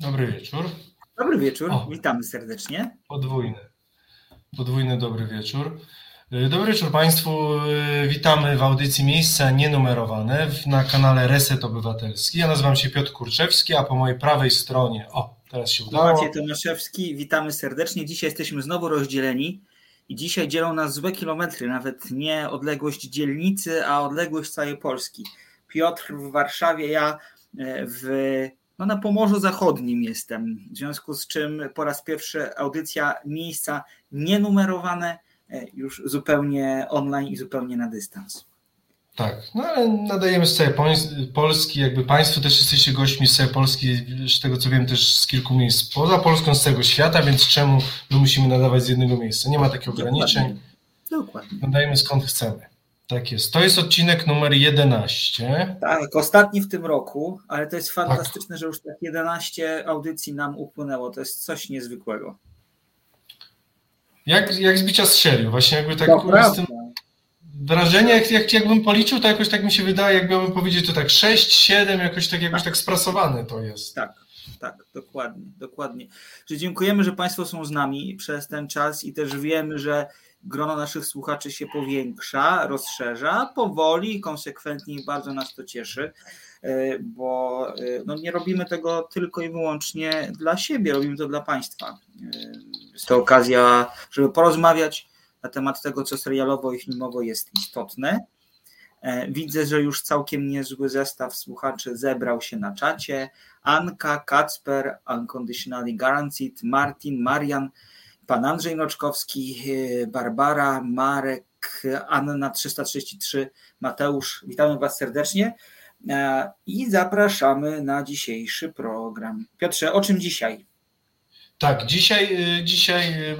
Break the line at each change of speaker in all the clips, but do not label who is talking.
Dobry wieczór.
Dobry wieczór, o, witamy serdecznie.
Podwójny. Podwójny dobry wieczór. Y, dobry wieczór Państwu. Y, witamy w audycji Miejsca Nienumerowane na kanale Reset Obywatelski. Ja nazywam się Piotr Kurczewski, a po mojej prawej stronie, o, teraz się udało.
Maciej Tomaszewski, witamy serdecznie. Dzisiaj jesteśmy znowu rozdzieleni i dzisiaj dzielą nas złe kilometry, nawet nie odległość dzielnicy, a odległość całej Polski. Piotr w Warszawie, ja e, w no na Pomorzu Zachodnim jestem, w związku z czym po raz pierwszy audycja miejsca nienumerowane, e, już zupełnie online i zupełnie na dystans.
Tak, no ale nadajemy z całej Polski, jakby Państwo też jesteście gośćmi z całej Polski, z tego co wiem też z kilku miejsc poza Polską, z całego świata, więc czemu my musimy nadawać z jednego miejsca? Nie ma takich ograniczeń.
Dokładnie. Dokładnie.
Nadajemy skąd chcemy. Tak jest. To jest odcinek numer 11.
Tak, ostatni w tym roku, ale to jest fantastyczne, tak. że już tak 11 audycji nam upłynęło. To jest coś niezwykłego.
Jak, jak zbicia z serio. Właśnie jakby tak z tym wrażenie, jak, jak, jakbym policzył, to jakoś tak mi się wydaje, jak miałbym powiedzieć, to tak 6, 7, jakoś tak, jakoś tak sprasowane to jest.
Tak, tak, dokładnie, dokładnie. Że dziękujemy, że Państwo są z nami przez ten czas i też wiemy, że grono naszych słuchaczy się powiększa, rozszerza powoli i konsekwentnie i bardzo nas to cieszy, e, bo e, no nie robimy tego tylko i wyłącznie dla siebie, robimy to dla Państwa. E, jest to okazja, żeby porozmawiać na temat tego, co serialowo i filmowo jest istotne. Widzę, że już całkiem niezły zestaw słuchaczy zebrał się na czacie. Anka, Kacper, Unconditionally Guaranteed, Martin, Marian, pan Andrzej Noczkowski, y, Barbara, Marek, Anna 333, Mateusz. Witamy Was serdecznie e, i zapraszamy na dzisiejszy program. Piotrze, o czym dzisiaj?
Tak, dzisiaj, y, dzisiaj y,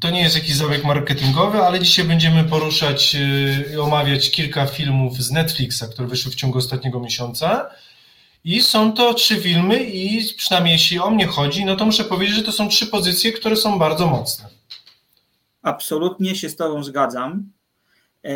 to nie jest jakiś zabieg marketingowy, ale dzisiaj będziemy poruszać i omawiać kilka filmów z Netflixa, które wyszły w ciągu ostatniego miesiąca. I są to trzy filmy i przynajmniej jeśli o mnie chodzi, no to muszę powiedzieć, że to są trzy pozycje, które są bardzo mocne.
Absolutnie się z Tobą zgadzam. E,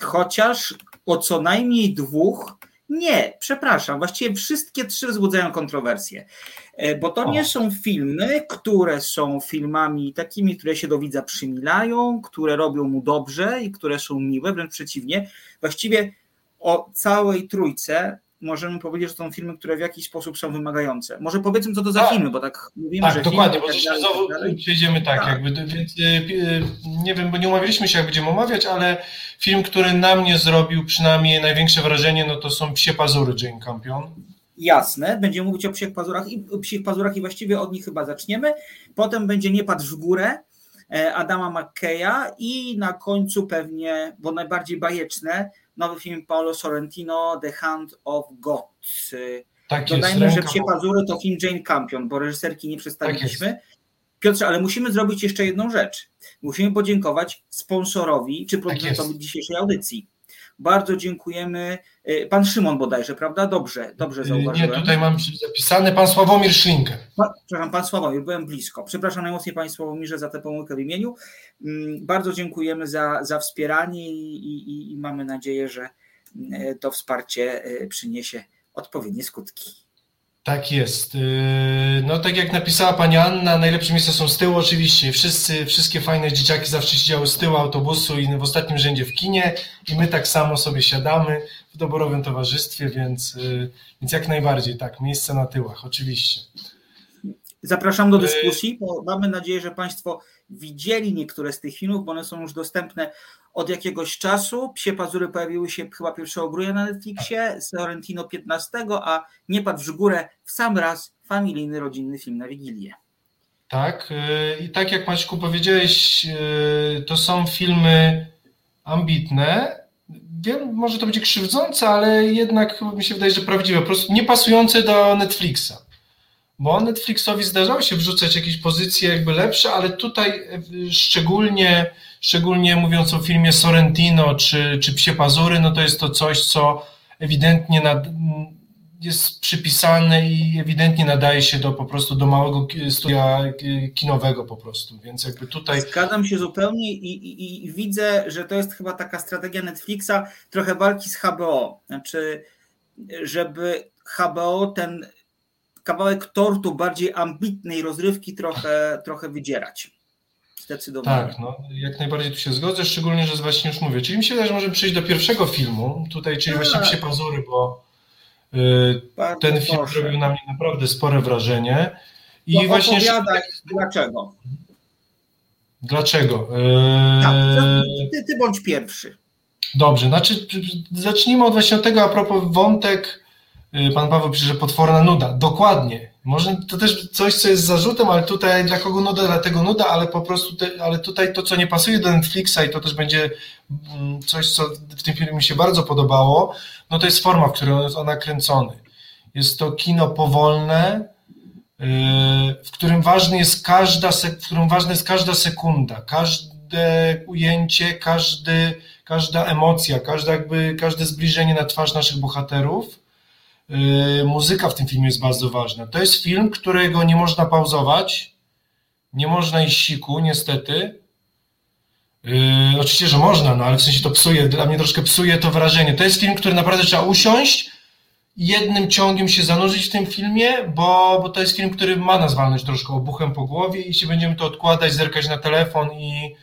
chociaż o co najmniej dwóch, nie, przepraszam, właściwie wszystkie trzy wzbudzają kontrowersje, e, bo to o. nie są filmy, które są filmami takimi, które się do widza przymilają, które robią mu dobrze i które są miłe, wręcz przeciwnie. Właściwie o całej trójce możemy powiedzieć, że to są filmy, które w jakiś sposób są wymagające. Może powiedzmy, co to za tak. filmy, bo tak mówimy,
tak,
że
dokładnie, filmy, bo tak znowu przejdziemy tak, tak, jakby, więc y, y, nie wiem, bo nie umawialiśmy się, jak będziemy omawiać, ale film, który na mnie zrobił przynajmniej największe wrażenie, no to są Psie Pazury Jane Campion.
Jasne, będziemy mówić o psich pazurach i psich pazurach i właściwie od nich chyba zaczniemy. Potem będzie Nie patrz w górę e, Adama McKeya i na końcu pewnie, bo najbardziej bajeczne, nowy film Paolo Sorrentino, The Hand of God. Tak Dodajmy, jest, że Psie Pazury to film Jane Campion, bo reżyserki nie przedstawiliśmy. Tak Piotrze, ale musimy zrobić jeszcze jedną rzecz. Musimy podziękować sponsorowi czy tak producentowi tak dzisiejszej audycji. Bardzo dziękujemy. Y, pan Szymon bodajże, prawda? Dobrze, dobrze zauważyłem.
Nie, tutaj mam zapisany pan Sławomir Szlinkę.
przepraszam, pan Sławomir, byłem blisko. Przepraszam najmocniej panie Sławomirze za tę pomyłkę w imieniu. Mm, bardzo dziękujemy za, za wspieranie i, i, i mamy nadzieję, że y, to wsparcie przyniesie odpowiednie skutki.
Tak jest. Y, no tak jak napisała pani Anna, najlepsze miejsca są z tyłu oczywiście. Wszyscy, wszystkie fajne dzieciaki zawsze siedziały z tyłu autobusu i w ostatnim rzędzie w kinie i my tak samo sobie siadamy w doborowym towarzystwie, więc, y, więc jak najbardziej tak, miejsce na tyłach, oczywiście.
Zapraszam do y, dyskusji, bo mamy nadzieję, że Państwo widzieli niektóre z tych filmów, bo one są już dostępne od jakiegoś czasu. Psie Pazury pojawiły się chyba 1 grudnia na Netflixie, Sorrentino 15, a Nie patrz w górę w sam raz familijny, rodzinny film na Wigilię.
Tak, y, i tak jak Maćku powiedziałeś, y, to są filmy ambitne. Wiem, może to będzie krzywdzące, ale jednak chyba mi się wydaje, że prawdziwe, po prostu nie pasujące do Netflixa bo Netflixowi zdarzało się wrzucać jakieś pozycje jakby lepsze, ale tutaj e, szczególnie, szczególnie mówiąc o filmie Sorrentino czy, czy Psie Pazury, no to jest to coś, co ewidentnie nad, jest przypisane i ewidentnie nadaje się do po prostu do małego studia kinowego po prostu, więc jakby tutaj...
Zgadzam się zupełnie i, i, i widzę, że to jest chyba taka strategia Netflixa, trochę walki z HBO, znaczy żeby HBO ten kawałek tortu bardziej ambitnej rozrywki trochę, trochę wydzierać. Zdecydowanie.
Tak, no, jak najbardziej tu się zgodzę, szczególnie, że właśnie już mówię. Czyli mi się wydaje, że możemy przejść do pierwszego filmu, tutaj, czyli
Tak.
właśnie Psie Pazury, bo y, ten film
proszę.
zrobił na mnie naprawdę spore wrażenie. I
No,
właśnie
opowiadaj, dlaczego.
dlaczego?
Tak,
Y,
ty, ty bądź pierwszy.
Dobrze, znaczy zacznijmy od właśnie tego a propos wątek, y, pan Paweł pisze, że potworna nuda. Dokładnie. Może to też coś, co jest zarzutem, ale tutaj dla kogo nuda, dlatego nuda, ale po prostu, te, ale tutaj to, co nie pasuje do Netflixa i to też będzie mm, coś, co w tym filmie mi się bardzo podobało, no to jest forma, w której on jest ona kręcony. Jest to kino powolne, y, w którym ważny jest każda, w którym ważna jest każda sekunda, każde ujęcie, każdy, każda emocja, każde, jakby, każde zbliżenie na twarz naszych bohaterów. Yy, Muzyka w tym filmie jest bardzo ważna. To jest film, którego nie można pauzować, nie można iść siku, niestety. Yy, oczywiście, że można, no ale w sensie to psuje, dla mnie troszkę psuje to wrażenie. To jest film, który naprawdę trzeba usiąść i jednym ciągiem się zanurzyć w tym filmie, bo, bo to jest film, który ma nas walnąć troszkę obuchem po głowie i jeśli będziemy to odkładać, zerkać na telefon i,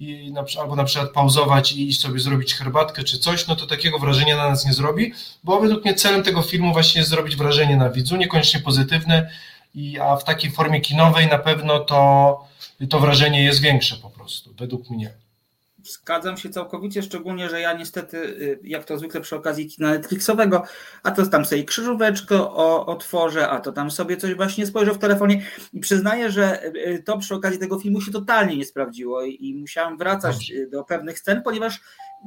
i na, albo na przykład pauzować i iść sobie zrobić herbatkę czy coś, no to takiego wrażenia na nas nie zrobi, bo według mnie celem tego filmu właśnie jest zrobić wrażenie na widzu, niekoniecznie pozytywne, i, a w takiej formie kinowej na pewno to, to wrażenie jest większe po prostu, według mnie.
Zgadzam się całkowicie, szczególnie, że ja niestety, y, jak to zwykle przy okazji kina Netflixowego, a to tam sobie krzyżóweczkę o, otworzę, a to tam sobie coś właśnie spojrzę w telefonie i przyznaję, że y, to przy okazji tego filmu się totalnie nie sprawdziło i, i musiałem wracać y, do pewnych scen, ponieważ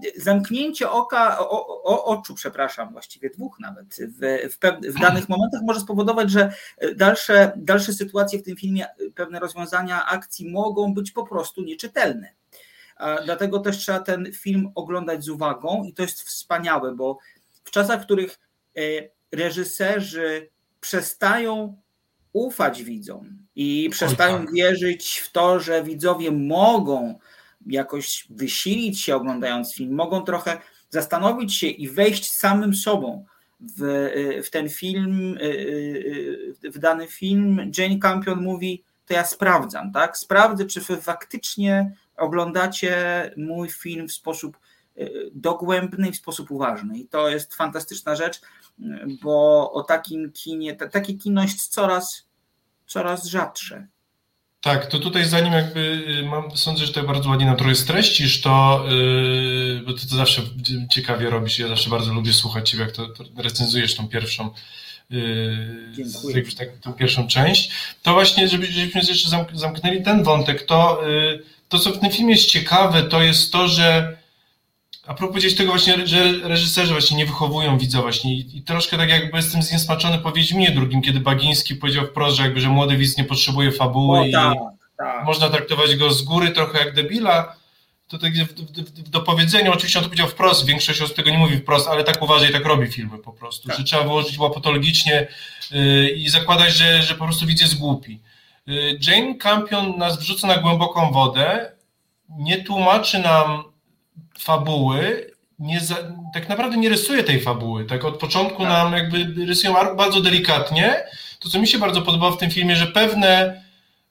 y, zamknięcie oka, o, o, oczu, przepraszam, właściwie dwóch nawet, w, w, pew, w danych momentach może spowodować, że y, dalsze, dalsze sytuacje w tym filmie, y, pewne rozwiązania akcji mogą być po prostu nieczytelne. A Dlatego też trzeba ten film oglądać z uwagą i to jest wspaniałe, bo w czasach, w których e, reżyserzy przestają ufać widzom i przestają
tak.
wierzyć w to, że widzowie mogą jakoś wysilić się oglądając film, mogą trochę zastanowić się i wejść samym sobą w, e, w ten film, e, w dany film. Jane Campion mówi, to ja sprawdzam, tak? Sprawdzę, czy faktycznie oglądacie mój film w sposób y, dogłębny i w sposób uważny. I to jest fantastyczna rzecz, bo o takim kinie, ta- takie kino jest coraz, coraz rzadsze.
Tak, to tutaj zanim jakby y, mam, sądzę, że to bardzo ładnie nam trochę streścisz, to yy, bo ty to zawsze ciekawie robisz, ja zawsze bardzo lubię słuchać ciebie, jak to, to recenzujesz tą pierwszą yy, tak, tą pierwszą część, to właśnie, żeby, żebyśmy jeszcze zamk- zamknęli ten wątek, to, yy, to co w tym filmie jest ciekawe, to jest to, że a propos powiedzieć tego właśnie, że reżyserzy właśnie nie wychowują widza właśnie i, i troszkę tak jakby jestem zniesmaczony po Wiedźminie drugim, kiedy Bagiński powiedział wprost, że jakby, że młody widz nie potrzebuje fabuły
O,
i
tak, tak.
można traktować go z góry trochę jak debila, to tak w, w, w, w dopowiedzeniu, oczywiście on to powiedział wprost, większość osób tego nie mówi wprost, ale tak uważa i tak robi filmy po prostu,
Tak.
że trzeba wyłożyć łapatologicznie yy, i zakładać, że, że po prostu widz jest głupi. Yy, Jane Campion nas wrzuca na głęboką wodę, nie tłumaczy nam fabuły, nie za, tak naprawdę nie rysuje tej fabuły, tak od początku
Tak.
nam jakby rysują ar- bardzo delikatnie, to co mi się bardzo podobało w tym filmie, że pewne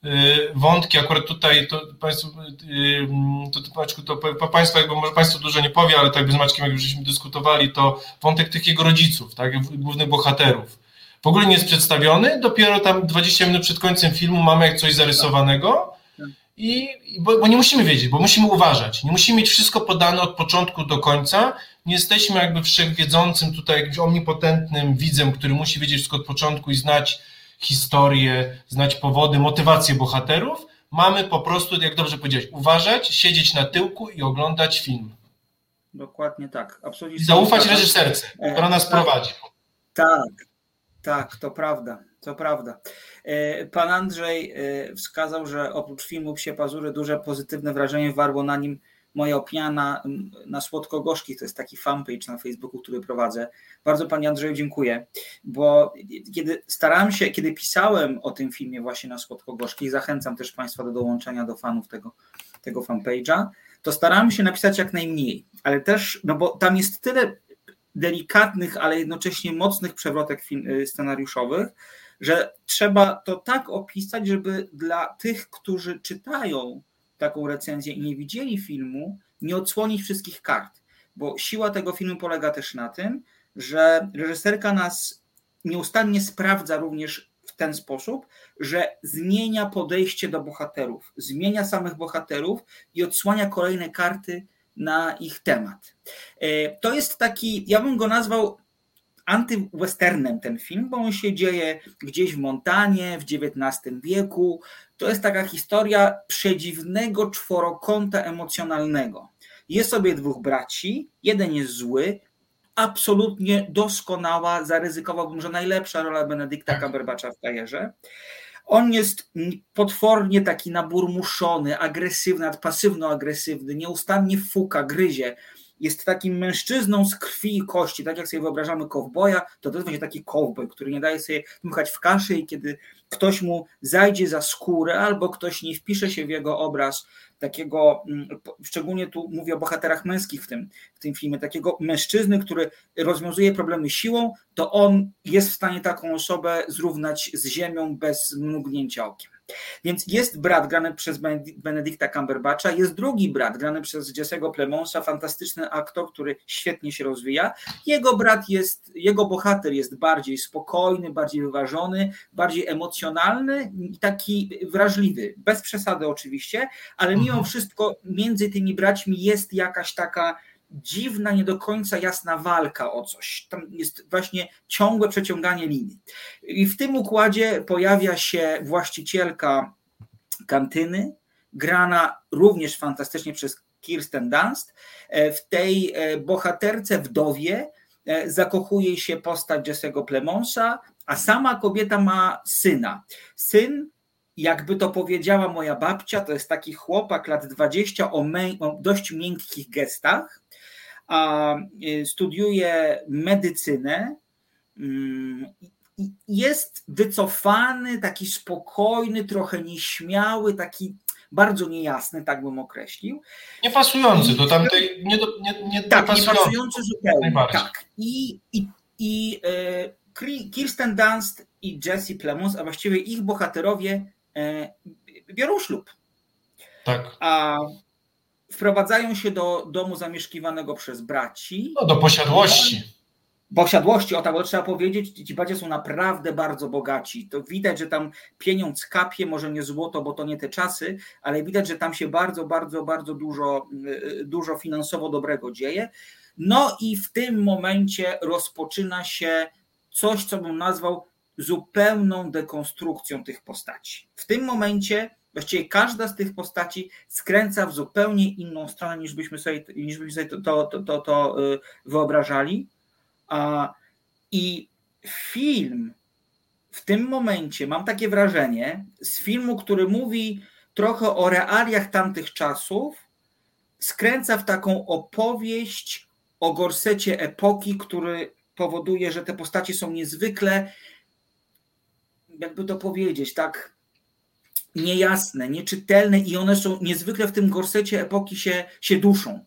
y, wątki, akurat tutaj to Państwu, y, to, to, to Państwa, jakby może Państwu dużo nie powie, ale tak by z Maćkiem, jak już żeśmy dyskutowali, to wątek tych jego rodziców, tak, głównych bohaterów. W ogóle nie jest przedstawiony, dopiero tam 20 minut przed końcem filmu mamy jak coś zarysowanego i, i bo, bo nie musimy wiedzieć, bo musimy uważać. Nie musimy mieć wszystko podane od początku do końca. Nie jesteśmy jakby wszechwiedzącym tutaj jakimś omnipotentnym widzem, który musi wiedzieć wszystko od początku i znać historię, znać powody, motywację bohaterów. Mamy po prostu, jak dobrze powiedziałeś, uważać, siedzieć na tyłku i oglądać film.
Dokładnie tak. Absolutnie
I zaufać reżyserce, która nas
Tak.
prowadzi.
Tak, tak, to prawda, to prawda. E, Pan Andrzej e, wskazał, że oprócz filmu Psie Pazury duże pozytywne wrażenie warło na nim moja opinia na, na Słodko-Gorzkich. To jest taki fanpage na Facebooku, który prowadzę. Bardzo Panie Andrzeju dziękuję, bo kiedy starałem się, kiedy pisałem o tym filmie właśnie na Słodko-Gorzkich, zachęcam też Państwa do dołączenia do fanów tego, tego fanpage'a, to starałem się napisać jak najmniej, ale też, no bo tam jest tyle delikatnych, ale jednocześnie mocnych przewrotek y, scenariuszowych, że trzeba to tak opisać, żeby dla tych, którzy czytają taką recenzję i nie widzieli filmu, nie odsłonić wszystkich kart. Bo siła tego filmu polega też na tym, że reżyserka nas nieustannie sprawdza również w ten sposób, że zmienia podejście do bohaterów, zmienia samych bohaterów i odsłania kolejne karty na ich temat. E, to jest taki, ja bym go nazwał antywesternem ten film, bo on się dzieje gdzieś w Montanie w XIX wieku. To jest taka historia przedziwnego czworokąta emocjonalnego. Jest sobie dwóch braci, jeden jest zły, absolutnie doskonała, zaryzykowałbym, że najlepsza rola Benedykta Cumberbatcha w karierze. On jest potwornie taki naburmuszony, agresywny, pasywno-agresywny, nieustannie fuka, gryzie. Jest takim mężczyzną z krwi i kości, tak jak sobie wyobrażamy kowboja, to to jest właśnie taki kowboj, który nie daje sobie dmuchać w kaszę i kiedy ktoś mu zajdzie za skórę albo ktoś nie wpisze się w jego obraz, takiego, mm, szczególnie tu mówię o bohaterach męskich w tym, w tym filmie, takiego mężczyzny, który rozwiązuje problemy siłą, to on jest w stanie taką osobę zrównać z ziemią bez mrugnięcia okiem. Więc jest brat grany przez Benedicta Cumberbatcha, jest drugi brat grany przez Jesse'ego Plemonsa, fantastyczny aktor, który świetnie się rozwija. Jego brat jest, jego bohater jest bardziej spokojny, bardziej wyważony, bardziej emocjonalny i taki wrażliwy. Bez przesady oczywiście, ale mimo mhm. wszystko między tymi braćmi jest jakaś taka dziwna, nie do końca jasna walka o coś. Tam jest właśnie ciągłe przeciąganie linii. I w tym układzie pojawia się właścicielka kantyny, grana również fantastycznie przez Kirsten Dunst. E, w tej e, bohaterce, wdowie, e, zakochuje się postać Jesse'ego Plemonsa, a sama kobieta ma syna. Syn jakby to powiedziała moja babcia, to jest taki chłopak lat 20 o, o dość miękkich gestach, a y, studiuje medycynę. Mm, jest wycofany, taki spokojny, trochę nieśmiały, taki bardzo niejasny, tak bym określił.
Niepasujący do tamtej. Nie, do, nie, nie
tak, niepasujący zupełnie. Tak. I, i, i e, Kirsten Dunst i Jesse Plemons, a właściwie ich bohaterowie e, biorą ślub.
Tak.
A wprowadzają się do domu zamieszkiwanego przez braci.
No do posiadłości.
Posiadłości, o tak, bo trzeba powiedzieć, ci bracia są naprawdę bardzo bogaci. To widać, że tam pieniądz kapie, może nie złoto, bo to nie te czasy, ale widać, że tam się bardzo, bardzo, bardzo dużo, y, dużo finansowo dobrego dzieje. No i w tym momencie rozpoczyna się coś, co bym nazwał zupełną dekonstrukcją tych postaci. W tym momencie Właściwie każda z tych postaci skręca w zupełnie inną stronę, niż byśmy sobie, niż byśmy sobie to, to, to, to, y, wyobrażali. I film w tym momencie, mam takie wrażenie, z filmu, który mówi trochę o realiach tamtych czasów, skręca w taką opowieść o gorsecie epoki, który powoduje, że te postacie są niezwykle, jakby to powiedzieć, tak niejasne, nieczytelne i one są niezwykle w tym gorsecie epoki się, się duszą.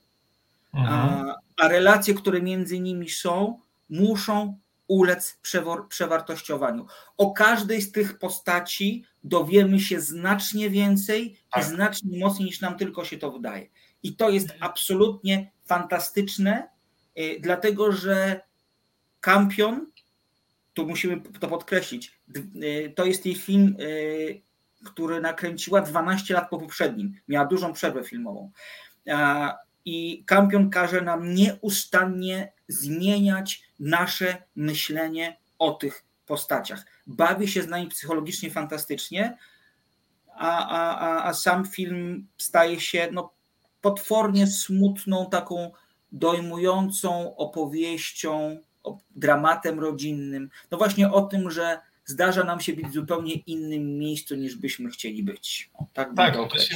Mhm. A, a relacje, które między nimi są, muszą ulec przewor, przewartościowaniu. O każdej z tych postaci dowiemy się znacznie więcej tak. i znacznie mocniej niż nam tylko się to wydaje. I to jest absolutnie fantastyczne, y, dlatego że Kampion, tu musimy to podkreślić, y, to jest jej film y, który nakręciła 12 lat po poprzednim. Miała dużą przerwę filmową. I Kampion każe nam nieustannie zmieniać nasze myślenie o tych postaciach. Bawi się z nami psychologicznie fantastycznie, a, a, a sam film staje się no, potwornie smutną, taką dojmującą opowieścią, dramatem rodzinnym. No właśnie o tym, że zdarza nam się być w zupełnie innym miejscu niż byśmy chcieli być.
O, tak, tak to się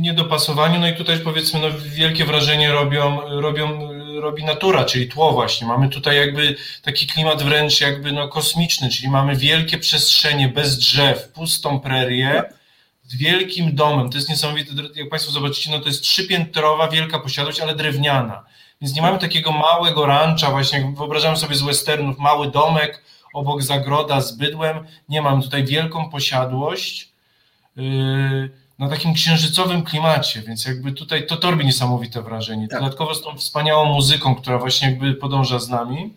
niedopasowaniu, nie, nie no i tutaj powiedzmy no, wielkie wrażenie robią, robią, robi natura, czyli tło właśnie. Mamy tutaj jakby taki klimat wręcz jakby no, kosmiczny, czyli mamy wielkie przestrzenie bez drzew, pustą prerię, z wielkim domem. To jest niesamowite, jak Państwo zobaczycie, no to jest trzypiętrowa wielka posiadłość, ale drewniana. Więc nie mamy takiego małego rancha, właśnie wyobrażamy sobie z westernów, mały domek, obok zagroda z bydłem, nie mam tutaj wielką posiadłość yy, na takim księżycowym klimacie, więc jakby tutaj to, to robi niesamowite wrażenie.
Tak.
Dodatkowo z tą wspaniałą muzyką, która właśnie jakby podąża z nami.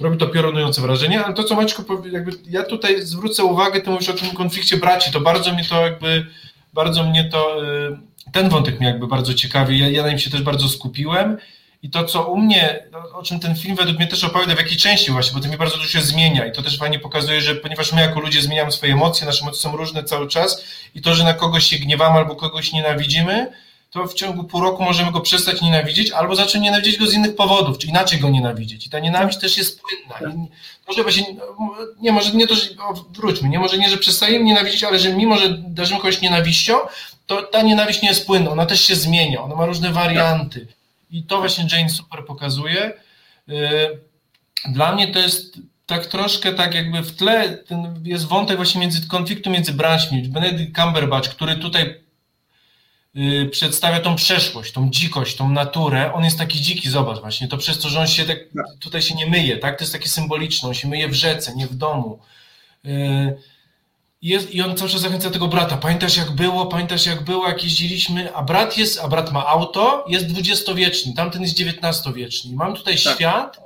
Robi to piorunujące wrażenie, ale to co powie, jakby ja tutaj zwrócę uwagę, ty mówisz o tym konflikcie braci, to bardzo mnie to jakby, bardzo mnie to, yy, ten wątek mnie jakby bardzo ciekawi, ja, ja na nim się też bardzo skupiłem i to, co u mnie, no, o czym ten film według mnie też opowiada, w jakiej części właśnie, bo to mi bardzo dużo się zmienia i to też fajnie pokazuje, że ponieważ my jako ludzie zmieniamy swoje emocje, nasze emocje są różne cały czas i to, że na kogoś się gniewamy albo kogoś nienawidzimy, to w ciągu pół roku możemy go przestać nienawidzieć albo zacząć nienawidzieć go z innych powodów, czy inaczej go nienawidzieć. I ta nienawiść też jest płynna. I może właśnie, nie, może nie to, że wróćmy, nie, może nie, że przestajemy nienawidzić, ale że mimo, że darzymy kogoś nienawiścią, to ta nienawiść nie jest płynna, ona też się zmienia, ona ma różne warianty. I to właśnie Jane super pokazuje. Dla mnie to jest tak troszkę tak jakby w tle ten jest wątek właśnie między konfliktu między braćmi. Benedict Cumberbatch, który tutaj y, przedstawia tą przeszłość, tą dzikość, tą naturę. On jest taki dziki, zobacz właśnie, to przez to, że on się tak, tutaj się nie myje, tak? To jest takie symboliczne, on się myje w rzece, nie w domu. Y, jest, I on cały czas zachęca tego brata. Pamiętasz jak było, pamiętasz jak było, jak jeździliśmy, a brat jest, a brat ma auto, jest dwudziestowieczny, tamten jest dziewiętnastowieczny. Mam tutaj tak. świat,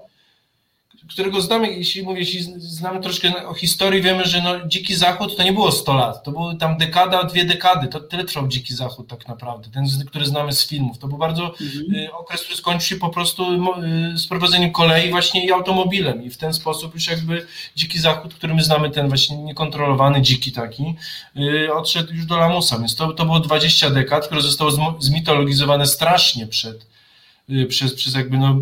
którego znamy, jeśli mówię, jeśli znamy troszkę o historii, wiemy, że no, Dziki Zachód to nie było 100 lat, to był tam dekada, dwie dekady, to tyle trwał Dziki Zachód tak naprawdę, ten, który znamy z filmów. To był bardzo mhm. y, okres, który skończył się po prostu y, z prowadzeniem kolei właśnie i automobilem. I w ten sposób już jakby Dziki Zachód, który my znamy, ten właśnie niekontrolowany dziki taki, y, odszedł już do lamusa, więc to, to było 20 dekad, które zostało zmitologizowane strasznie przed przez, przez jakby no,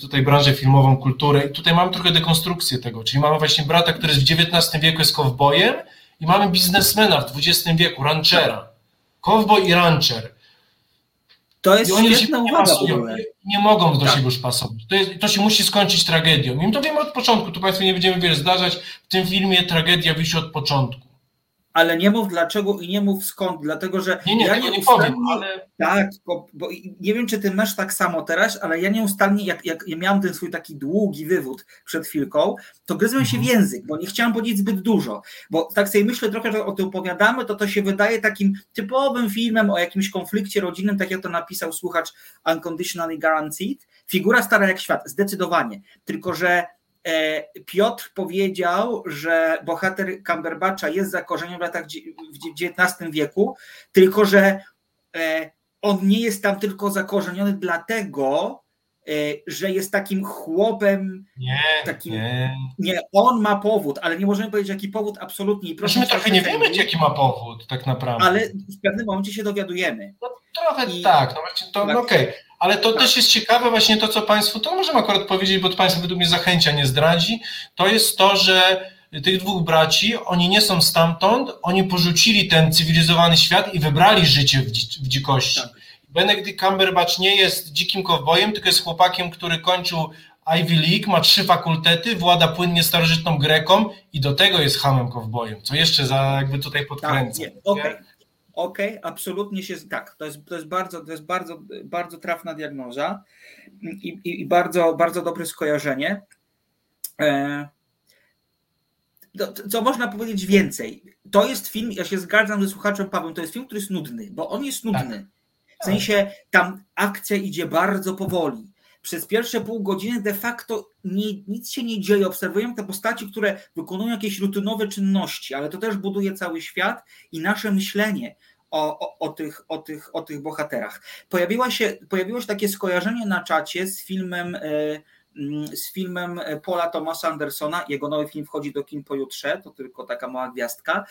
tutaj branżę filmową, kulturę i tutaj mamy trochę dekonstrukcję tego, czyli mamy właśnie brata, który jest w XIX wieku jest kowbojem i mamy biznesmena w XX wieku, ranchera. Kowboj i rancher.
To jest
I oni
świetna
nie,
uwaga
nie, nie mogą do tak. siebie już pasować. To, jest, to się musi skończyć tragedią. I to wiemy od początku, tu Państwo nie będziemy wiesz, zdarzać, w tym filmie tragedia wisi od początku
ale nie mów dlaczego i nie mów skąd, dlatego że
nie, nie,
ja
nie, nie powiem, ale...
Tak, bo, nie wiem, czy ty masz tak samo teraz, ale ja nieustannie, jak, jak ja miałem ten swój taki długi wywód przed chwilką, to gryzłem się w mhm. język, bo nie chciałem powiedzieć zbyt dużo, bo tak sobie myślę trochę, że o tym opowiadamy, to to się wydaje takim typowym filmem o jakimś konflikcie rodzinnym, tak jak to napisał słuchacz Unconditionally Guaranteed, figura stara jak świat, zdecydowanie, tylko że Piotr powiedział, że bohater Cumberbatcha jest zakorzeniony w latach w XIX wieku, tylko że e, on nie jest tam tylko zakorzeniony dlatego, e, że jest takim chłopem.
Nie,
takim,
nie.
nie. on ma powód, ale nie możemy powiedzieć, jaki powód absolutnie.
Proszę my trochę nie wiemy, jaki ma powód, tak naprawdę.
Ale w pewnym momencie się dowiadujemy.
No, trochę I, tak, no właśnie to, tak. no okej. Okay. Ale to tak. też jest ciekawe właśnie to, co Państwu, to możemy akurat powiedzieć, bo to Państwo według mnie zachęcia, nie zdradzi, to jest to, że tych dwóch braci, oni nie są stamtąd, oni porzucili ten cywilizowany świat i wybrali życie w, dzi w dzikości. Tak. Benedict Cumberbatch nie jest dzikim kowbojem, tylko jest chłopakiem, który kończył Ivy League, ma trzy fakultety, włada płynnie starożytną Greką i do tego jest hamem kowbojem, co jeszcze za jakby tutaj podkręca. Tak,
Okej, okay. Okej, okay, absolutnie się tak. To jest, to jest, bardzo, to jest bardzo, bardzo trafna diagnoza i, i, i bardzo, bardzo dobre skojarzenie. E, co można powiedzieć więcej? To jest film, ja się zgadzam ze słuchaczem Pawłem, to jest film, który jest nudny, bo on jest nudny. Tak. W sensie tam akcja idzie bardzo powoli. Przez pierwsze pół godziny de facto nie, nic się nie dzieje. Obserwujemy te postaci, które wykonują jakieś rutynowe czynności, ale to też buduje cały świat i nasze myślenie o, o, o, tych, o, tych, o tych bohaterach. Pojawiła się, pojawiło się takie skojarzenie na czacie z filmem. Yy, Mm, z filmem Paula Thomasa Andersona. Jego nowy film wchodzi do kin pojutrze, to tylko taka mała gwiazdka.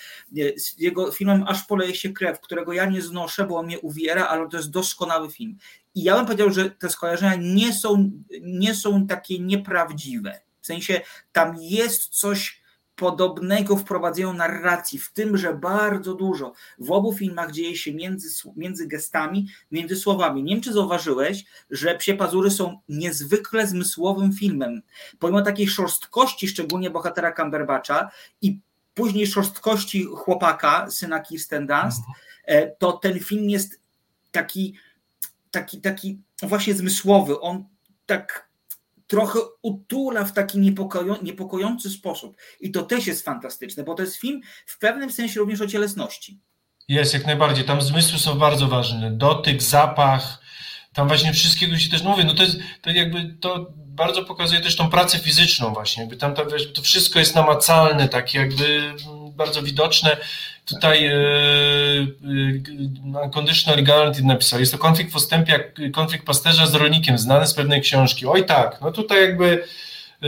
Z jego filmem Aż poleje się krew, którego ja nie znoszę, bo on mnie uwiera, ale to jest doskonały film. I ja bym powiedział, że te skojarzenia nie są, nie są takie nieprawdziwe. W sensie tam jest coś podobnego wprowadzają narracji, w tym, że bardzo dużo w obu filmach dzieje się między, między gestami, między słowami. Nie wiem, czy zauważyłeś, że Psie Pazury są niezwykle zmysłowym filmem. Pomimo takiej szorstkości, szczególnie bohatera Cumberbatcha i później szorstkości chłopaka, syna Kirsten Dunst, mhm. to ten film jest taki, taki, taki właśnie zmysłowy. On tak trochę utula w taki niepokoją, niepokojący sposób. I to też jest fantastyczne, bo to jest film w pewnym sensie również o cielesności.
Jest, jak najbardziej. Tam zmysły są bardzo ważne. Dotyk, zapach, tam właśnie wszystkiego się też mówię, no to jest to jakby to bardzo pokazuje też tą pracę fizyczną właśnie, jakby tam to, to wszystko jest namacalne, takie jakby bardzo widoczne. Tutaj e, e, Conditional Guarantee napisał, jest to konflikt w postępie jak konflikt pasterza z rolnikiem, znany z pewnej książki. Oj tak, no tutaj jakby e,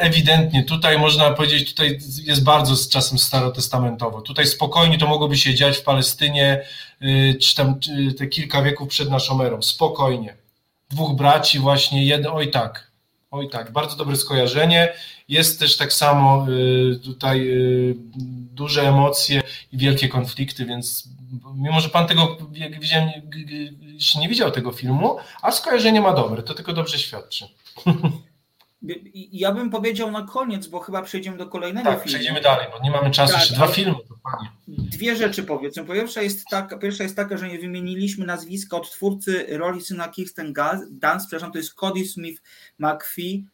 ewidentnie, tutaj można powiedzieć, tutaj jest bardzo z czasem starotestamentowo. Tutaj spokojnie to mogłoby się dziać w Palestynie, czy tam te kilka wieków przed naszą erą. Spokojnie. Dwóch braci właśnie, jeden, oj tak, oj tak, bardzo dobre skojarzenie. Jest też tak samo tutaj duże emocje i wielkie konflikty, więc mimo, że pan tego, jak widziałem, nie widział tego filmu, a skojarzenie ma dobre, to tylko dobrze świadczy.
Ja bym powiedział na koniec, bo chyba przejdziemy do kolejnego
tak,
filmu.
przejdziemy dalej, bo nie mamy czasu, tak, jeszcze dwa filmy.
Dwie rzeczy powiedzmy. Pierwsza jest, taka, pierwsza jest taka, że nie wymieniliśmy nazwiska od twórcy roli syna Kirsten Dunst, przepraszam, to jest Cody Smith McPhee,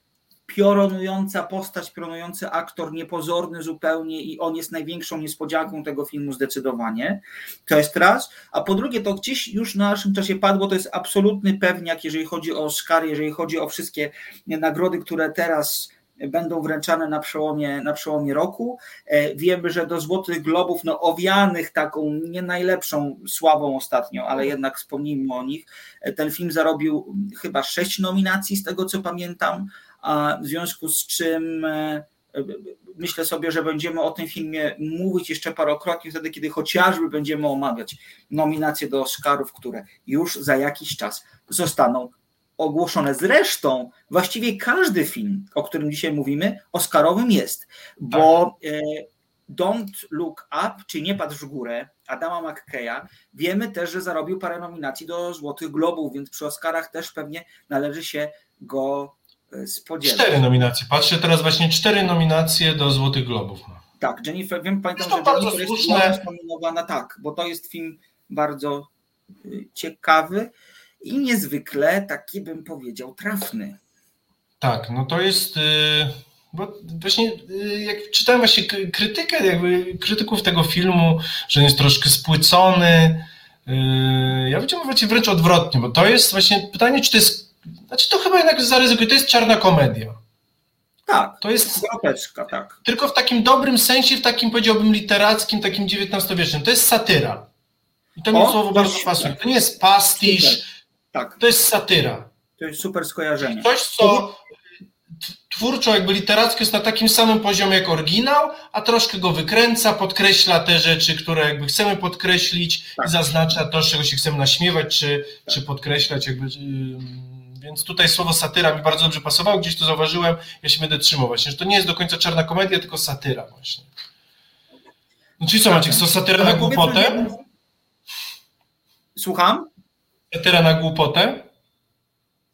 piorunująca postać, piorunujący aktor, niepozorny zupełnie i on jest największą niespodzianką tego filmu zdecydowanie. To jest raz. A po drugie, to gdzieś już na naszym czasie padło, to jest absolutny pewniak, jeżeli chodzi o Oscary, jeżeli chodzi o wszystkie nagrody, które teraz będą wręczane na przełomie, na przełomie roku. E, wiemy, że do Złotych Globów, no owianych taką nie najlepszą sławą ostatnio, ale jednak wspomnijmy o nich, e, ten film zarobił chyba sześć nominacji z tego co pamiętam, w związku z czym e, myślę sobie, że będziemy o tym filmie mówić jeszcze parokrotnie wtedy, kiedy chociażby będziemy omawiać nominacje do Oscarów, które już za jakiś czas zostaną ogłoszone. Zresztą właściwie każdy film, o którym dzisiaj mówimy, Oscarowym jest, bo tak. e, Don't Look Up, czy Nie patrz w górę, Adama McKeya, wiemy też, że zarobił parę nominacji do Złotych Globów, więc przy Oscarach też pewnie należy się go spodziewać.
Cztery nominacje. Patrzę teraz właśnie cztery nominacje do Złotych Globów.
Tak, Jennifer, wiem, pamiętam, że bardzo Jennifer słuszne. jest nominowana, tak, bo to jest film bardzo y, ciekawy i niezwykle taki bym powiedział trafny.
Tak, no to jest. Y, bo właśnie y, jak czytałem właśnie krytykę, jakby krytyków tego filmu, że jest troszkę spłycony. Ja powiedziałem właśnie wręcz odwrotnie, bo to jest właśnie pytanie, czy to jest. Znaczy to chyba jednak zaryzykuję, to jest czarna komedia.
Tak, to jest groteczka, tak.
Tylko w takim dobrym sensie, w takim powiedziałbym literackim, takim XIX-wiecznym. To jest satyra. I to mi słowo bardzo pasuje. To nie jest pastisz, Super tak. To jest satyra.
To jest super skojarzenie.
Coś, co twórczo, jakby literacko jest na takim samym poziomie jak oryginał, a troszkę go wykręca, podkreśla te rzeczy, które jakby chcemy podkreślić tak. i zaznacza to, z czego się chcemy naśmiewać, czy, tak. czy podkreślać. Jakby, więc tutaj słowo satyra mi bardzo dobrze pasowało, gdzieś to zauważyłem, ja się będę trzymał właśnie, że to nie jest do końca czarna komedia, tylko satyra właśnie. No czyli co Maciek, to satyra na głupotę?
Słucham?
Satyra na głupotę?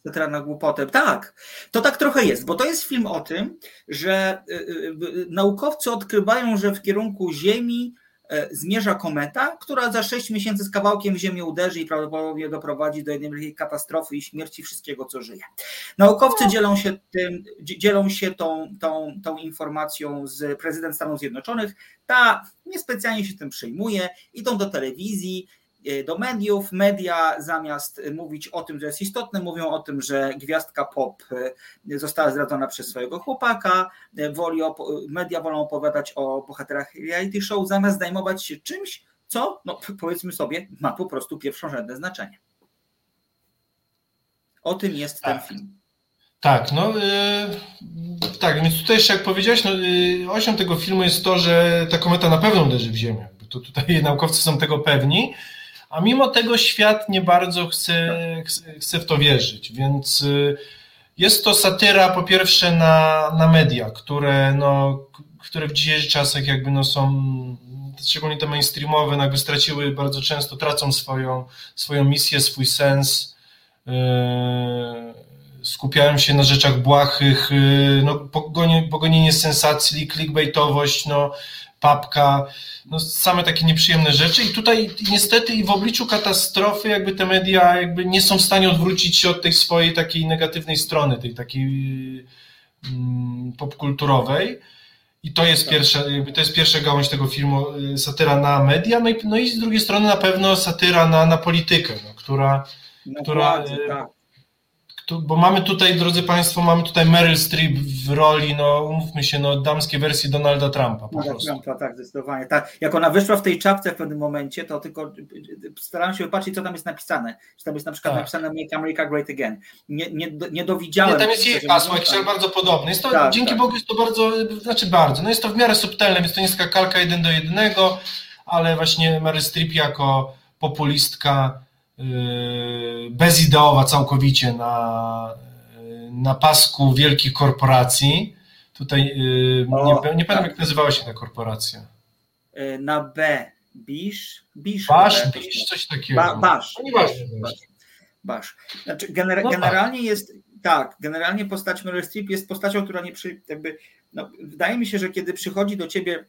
Satyra na głupotę. Tak, to tak trochę jest, bo to jest film o tym, że y, y, y, naukowcy odkrywają, że w kierunku Ziemi zmierza kometa, która za 6 miesięcy z kawałkiem w Ziemię uderzy i prawdopodobnie doprowadzi do jednej wielkiej katastrofy i śmierci wszystkiego, co żyje. Naukowcy no. dzielą się, tym, dzielą się tą, tą, tą informacją z prezydent Stanów Zjednoczonych. Ta niespecjalnie się tym przejmuje, idą do telewizji, E, do mediów. Media zamiast mówić o tym, że jest istotne, mówią o tym, że gwiazdka pop e, została zdradzona przez swojego chłopaka. E, woli media wolą opowiadać o bohaterach reality show, zamiast zajmować się czymś, co, no powiedzmy sobie, ma po prostu pierwszorzędne znaczenie. O tym jest ten tak. film.
Tak, no yy, tak, więc tutaj jeszcze jak powiedziałeś, no, yy, osią tego filmu jest to, że ta kometa na pewno uderzy w Ziemię. To tutaj naukowcy są tego pewni a mimo tego świat nie bardzo chce, chce, w to wierzyć, więc y, jest to satyra po pierwsze na, na media, które, no, które w dzisiejszych czasach jakby no są, szczególnie te mainstreamowe, jakby straciły bardzo często, tracą swoją, swoją misję, swój sens, yy, skupiają się na rzeczach błahych, y, no, pogonie, pogonienie sensacji, clickbaitowość, no, papka, no, same takie nieprzyjemne rzeczy. I tutaj niestety i w obliczu katastrofy jakby te media jakby nie są w stanie odwrócić się od tej swojej takiej negatywnej strony, tej takiej mm, popkulturowej. I to jest, tak. pierwsza, to jest pierwsza gałąź tego filmu, y, satyra na media, no i, no i z drugiej strony na pewno satyra na, na politykę, no, która, no która y, tak bo mamy tutaj, drodzy Państwo, mamy tutaj Meryl Streep w roli, no umówmy się, no damskiej wersji Donalda Trumpa po
prostu. Trumpa, tak, zdecydowanie. Tak. Jak ona wyszła w tej czapce w pewnym momencie, to tylko starałem się wypatrzeć, co tam jest napisane. Czy tam jest na przykład tak. napisane Make America Great Again. Nie, nie, nie dowidziałem. Nie,
tam jest jej hasło, jakiś tak. bardzo podobny. Jest to, tak, dzięki tak. Bogu jest to bardzo, znaczy bardzo, no jest to w miarę subtelne, jest to niska kalka jeden do jednego, ale właśnie Meryl Streep jako populistka bezideowa całkowicie na, na pasku wielkich korporacji. Tutaj yy, nie, nie pamiętam, tak. jak nazywała się ta korporacja.
Yy, na B. Bisz?
Bisz, Basz, Bisz, coś takiego. Ba,
basz. No basz. basz. Znaczy, gener, no tak. generalnie tak. jest tak, generalnie postać Meryl Streep jest postacią, która nie przy, jakby, no, wydaje mi się, że kiedy przychodzi do ciebie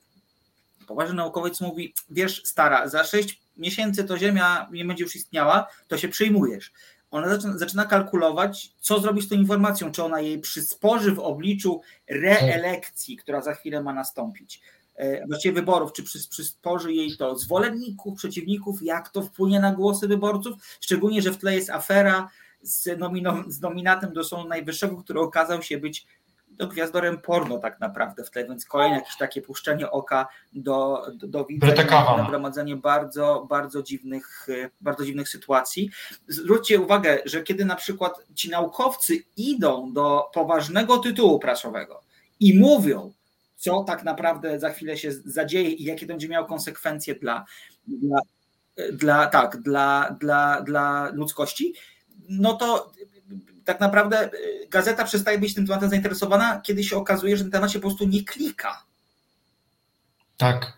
poważny naukowiec mówi, wiesz stara, za sześć miesięcy to Ziemia nie będzie już istniała, to się przyjmujesz. Ona zaczyna, kalkulować, co zrobić z tą informacją, czy ona jej przysporzy w obliczu reelekcji, która za chwilę ma nastąpić. E, właściwie wyborów, czy przysporzy jej to zwolenników, przeciwników, jak to wpłynie na głosy wyborców, szczególnie, że w tle jest afera z, nomino, z nominatem do Sądu Najwyższego, który okazał się być do gwiazdorem porno tak naprawdę w tle, więc kolejne jakieś takie puszczenie oka do, do, do widzenia, nagromadzenie bardzo, bardzo dziwnych, bardzo dziwnych sytuacji. Zwróćcie uwagę, że kiedy na przykład ci naukowcy idą do poważnego tytułu prasowego i mówią, co tak naprawdę za chwilę się zadzieje i jakie to będzie miało konsekwencje dla, dla, dla tak, dla, dla, dla ludzkości, no to tak naprawdę y, gazeta przestaje być tym tematem zainteresowana, kiedy się okazuje, że ten temat się po prostu nie klika.
Tak.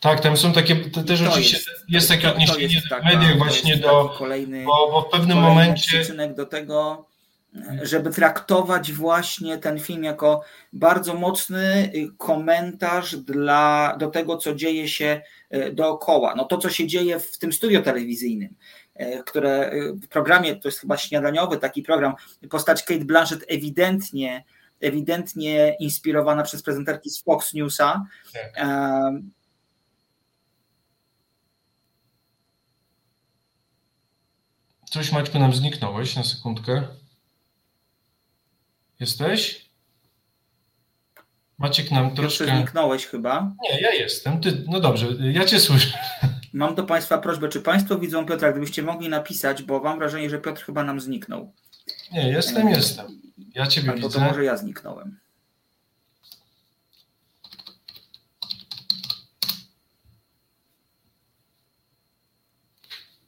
Tak, tam są takie, też oczywiście jest, jest takie odniesienie jest w mediach właśnie do, kolejny, bo, bo w pewnym momencie...
przyczynek do tego, żeby traktować właśnie ten film jako bardzo mocny y, komentarz dla, do tego, co dzieje się y, dookoła. No to, co się dzieje w tym studio telewizyjnym. E, które e, w programie, to jest chyba śniadaniowy taki program, postać Kate Blanchett ewidentnie ewidentnie inspirowana przez prezenterki z Fox Newsa. Tak. E,
Coś Maćku nam zniknąłeś na sekundkę. Jesteś? Maciek nam troszkę...
Zniknąłeś chyba.
Nie, ja jestem. Ty... No dobrze, ja cię słyszę.
Mam do Państwa prośbę, czy Państwo widzą Piotra, gdybyście mogli napisać, bo mam wrażenie, że Piotr chyba nam zniknął.
Nie, jestem, jestem. Ja Ciebie
Albo
widzę.
to może ja zniknąłem.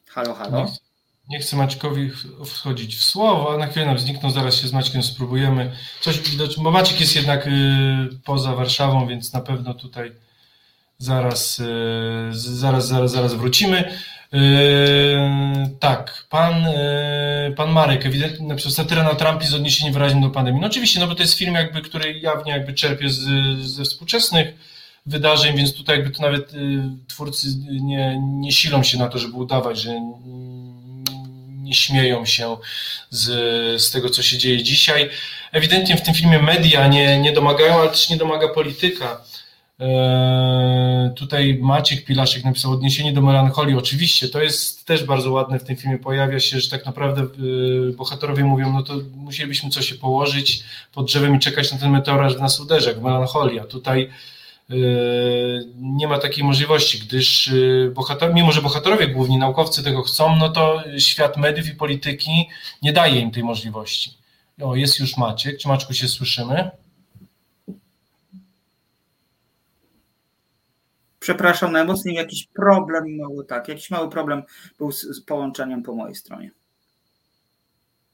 Halo, halo.
Nie, nie chcę Maćkowi wchodzić w słowo, a na chwilę nam zniknął, zaraz się z Maćkiem spróbujemy. Coś, bo Maciek jest jednak y, poza Warszawą, więc na pewno tutaj Zaraz, e, zaraz, zaraz, zaraz wrócimy. E, tak, pan, e, pan Marek ewidentnie napisał satyra na Trump z odniesieniem wyraźnym do pandemii. No oczywiście, no bo to jest film jakby, który jawnie jakby czerpie z, ze współczesnych wydarzeń, więc tutaj jakby to nawet twórcy nie, nie silą się na to, żeby udawać, że nie śmieją się z, z tego, co się dzieje dzisiaj. Ewidentnie w tym filmie media nie, nie domagają, ale też nie domaga polityka. Eee, tutaj Maciek Pilaszek napisał odniesienie do melancholii. Oczywiście, to jest też bardzo ładne w tym filmie. Pojawia się, że tak naprawdę e, bohaterowie mówią, no to musielibyśmy coś się położyć pod drzewem i czekać na ten meteor, że nas uderzy, jak melancholia. Tutaj e, nie ma takiej możliwości, gdyż bohater, mimo, że bohaterowie główni naukowcy tego chcą, no to świat mediów i polityki nie daje im tej możliwości. O, jest już Maciek. Czy Maczku się słyszymy?
Przepraszam najmocniej, jakiś problem mały, tak, jakiś mały problem był z, z połączeniem po mojej stronie.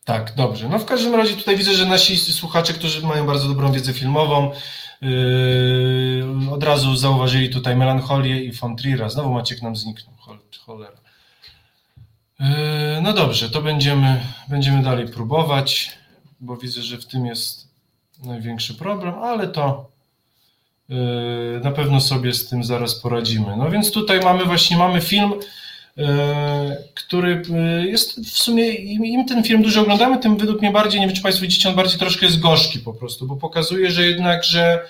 Tak, dobrze. No w każdym razie tutaj widzę, że nasi słuchacze, którzy mają bardzo dobrą wiedzę filmową, yy, od razu zauważyli tutaj melancholię i von Trier'a. Znowu Maciek nam zniknął, cholera. Yy, no dobrze, to będziemy, będziemy dalej próbować. bo widzę, że w tym jest największy problem, ale to na pewno sobie z tym zaraz poradzimy. No więc tutaj mamy właśnie, mamy film, yy, który yy, jest w sumie, im ten film dużo oglądamy, tym według mnie bardziej, nie wiem czy Państwo widzicie, on bardziej troszkę jest gorzki po prostu, bo pokazuje, że jednak, że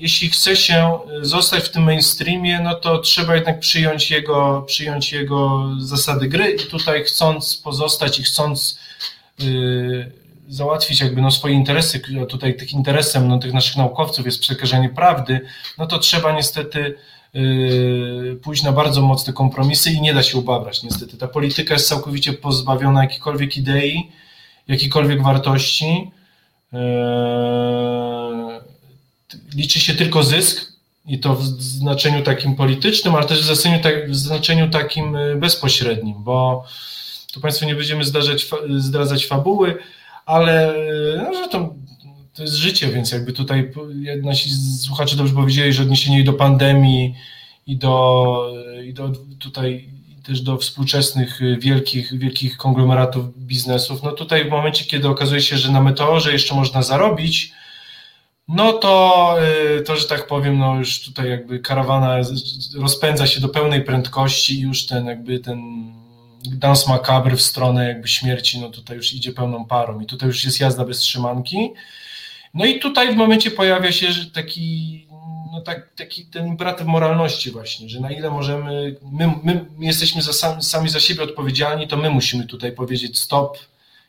jeśli chce się zostać w tym mainstreamie, no to trzeba jednak przyjąć jego, przyjąć jego zasady gry i tutaj chcąc pozostać i chcąc załatwić jakby no swoje interesy, tutaj tych interesem no, tych naszych naukowców jest przekażenie prawdy, no to trzeba niestety yy, pójść na bardzo mocne kompromisy i nie da się ubabrać niestety. Ta polityka jest całkowicie pozbawiona jakiejkolwiek idei, jakiejkolwiek wartości. Yy, liczy się tylko zysk i to w znaczeniu takim politycznym, ale też w znaczeniu, tak, w znaczeniu takim yy, bezpośrednim, bo tu Państwu nie będziemy zdarzać, zdradzać fabuły, ale no, że to, to jest życie, więc jakby tutaj nasi słuchacze dobrze powiedzieli, że odniesienie do pandemii i do, i do tutaj też do współczesnych wielkich, wielkich konglomeratów biznesów, no tutaj w momencie, kiedy okazuje się, że na meteorze jeszcze można zarobić, no to, y, to, że tak powiem, no już tutaj jakby karawana rozpędza się do pełnej prędkości i już ten jakby ten dans macabre w stronę jakby śmierci, no tutaj już idzie pełną parą i tutaj już jest jazda bez trzymanki. No i tutaj w momencie pojawia się taki, no tak, taki ten imperatyw moralności właśnie, że na ile możemy, my, my jesteśmy za sami, sami za siebie odpowiedzialni, to my musimy tutaj powiedzieć stop,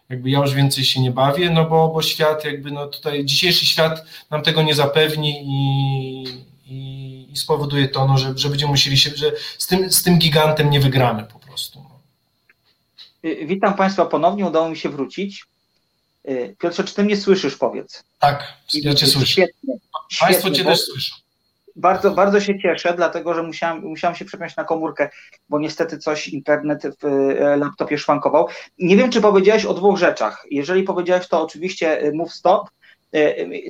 jakby ja już więcej się nie bawię, no bo, bo świat jakby, no tutaj dzisiejszy świat nam tego nie zapewni i, i, i spowoduje to, no, że, że będziemy musieli się, że z tym, z tym gigantem nie wygramy po
witam Państwa ponownie, udało mi się wrócić. Y, Piotrze, czy Ty mnie słyszysz, powiedz?
Tak, ja Cię słyszę. Świetnie. Państwo Cię też słyszą.
Bardzo, bardzo się cieszę, dlatego że musiałem, musiałem się przepiąć na komórkę, bo niestety coś internet w e, laptopie szwankował. Nie wiem, czy powiedziałeś o dwóch rzeczach. Jeżeli powiedziałeś, to oczywiście mów stop,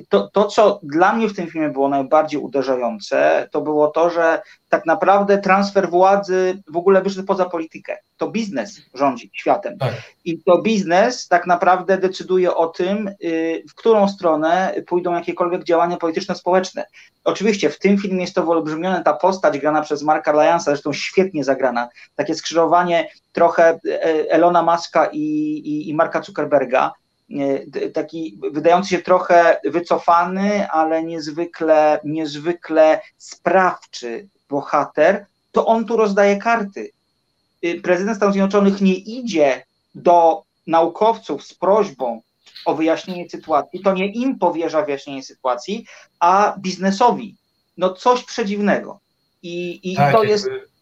to, to, co dla mnie w tym filmie było najbardziej uderzające, to było to, że tak naprawdę transfer władzy w ogóle wyszedł poza politykę. To biznes rządzi światem. Tak. I to biznes tak naprawdę decyduje o tym, y, w którą stronę pójdą jakiekolwiek działania polityczno-społeczne. Oczywiście w tym filmie jest to wyolbrzymione, ta postać grana przez Marka Lyansa, zresztą świetnie zagrana, takie skrzyżowanie trochę e, Elona Muska i, i, i Marka Zuckerberga, E, taki wydający się trochę wycofany, ale niezwykle, niezwykle sprawczy bohater, to on tu rozdaje karty. E, prezydent Stanów Zjednoczonych nie idzie do naukowców z prośbą o wyjaśnienie sytuacji, to nie im powierza wyjaśnienie sytuacji, a biznesowi. No coś przedziwnego. I, i tak, to jakby...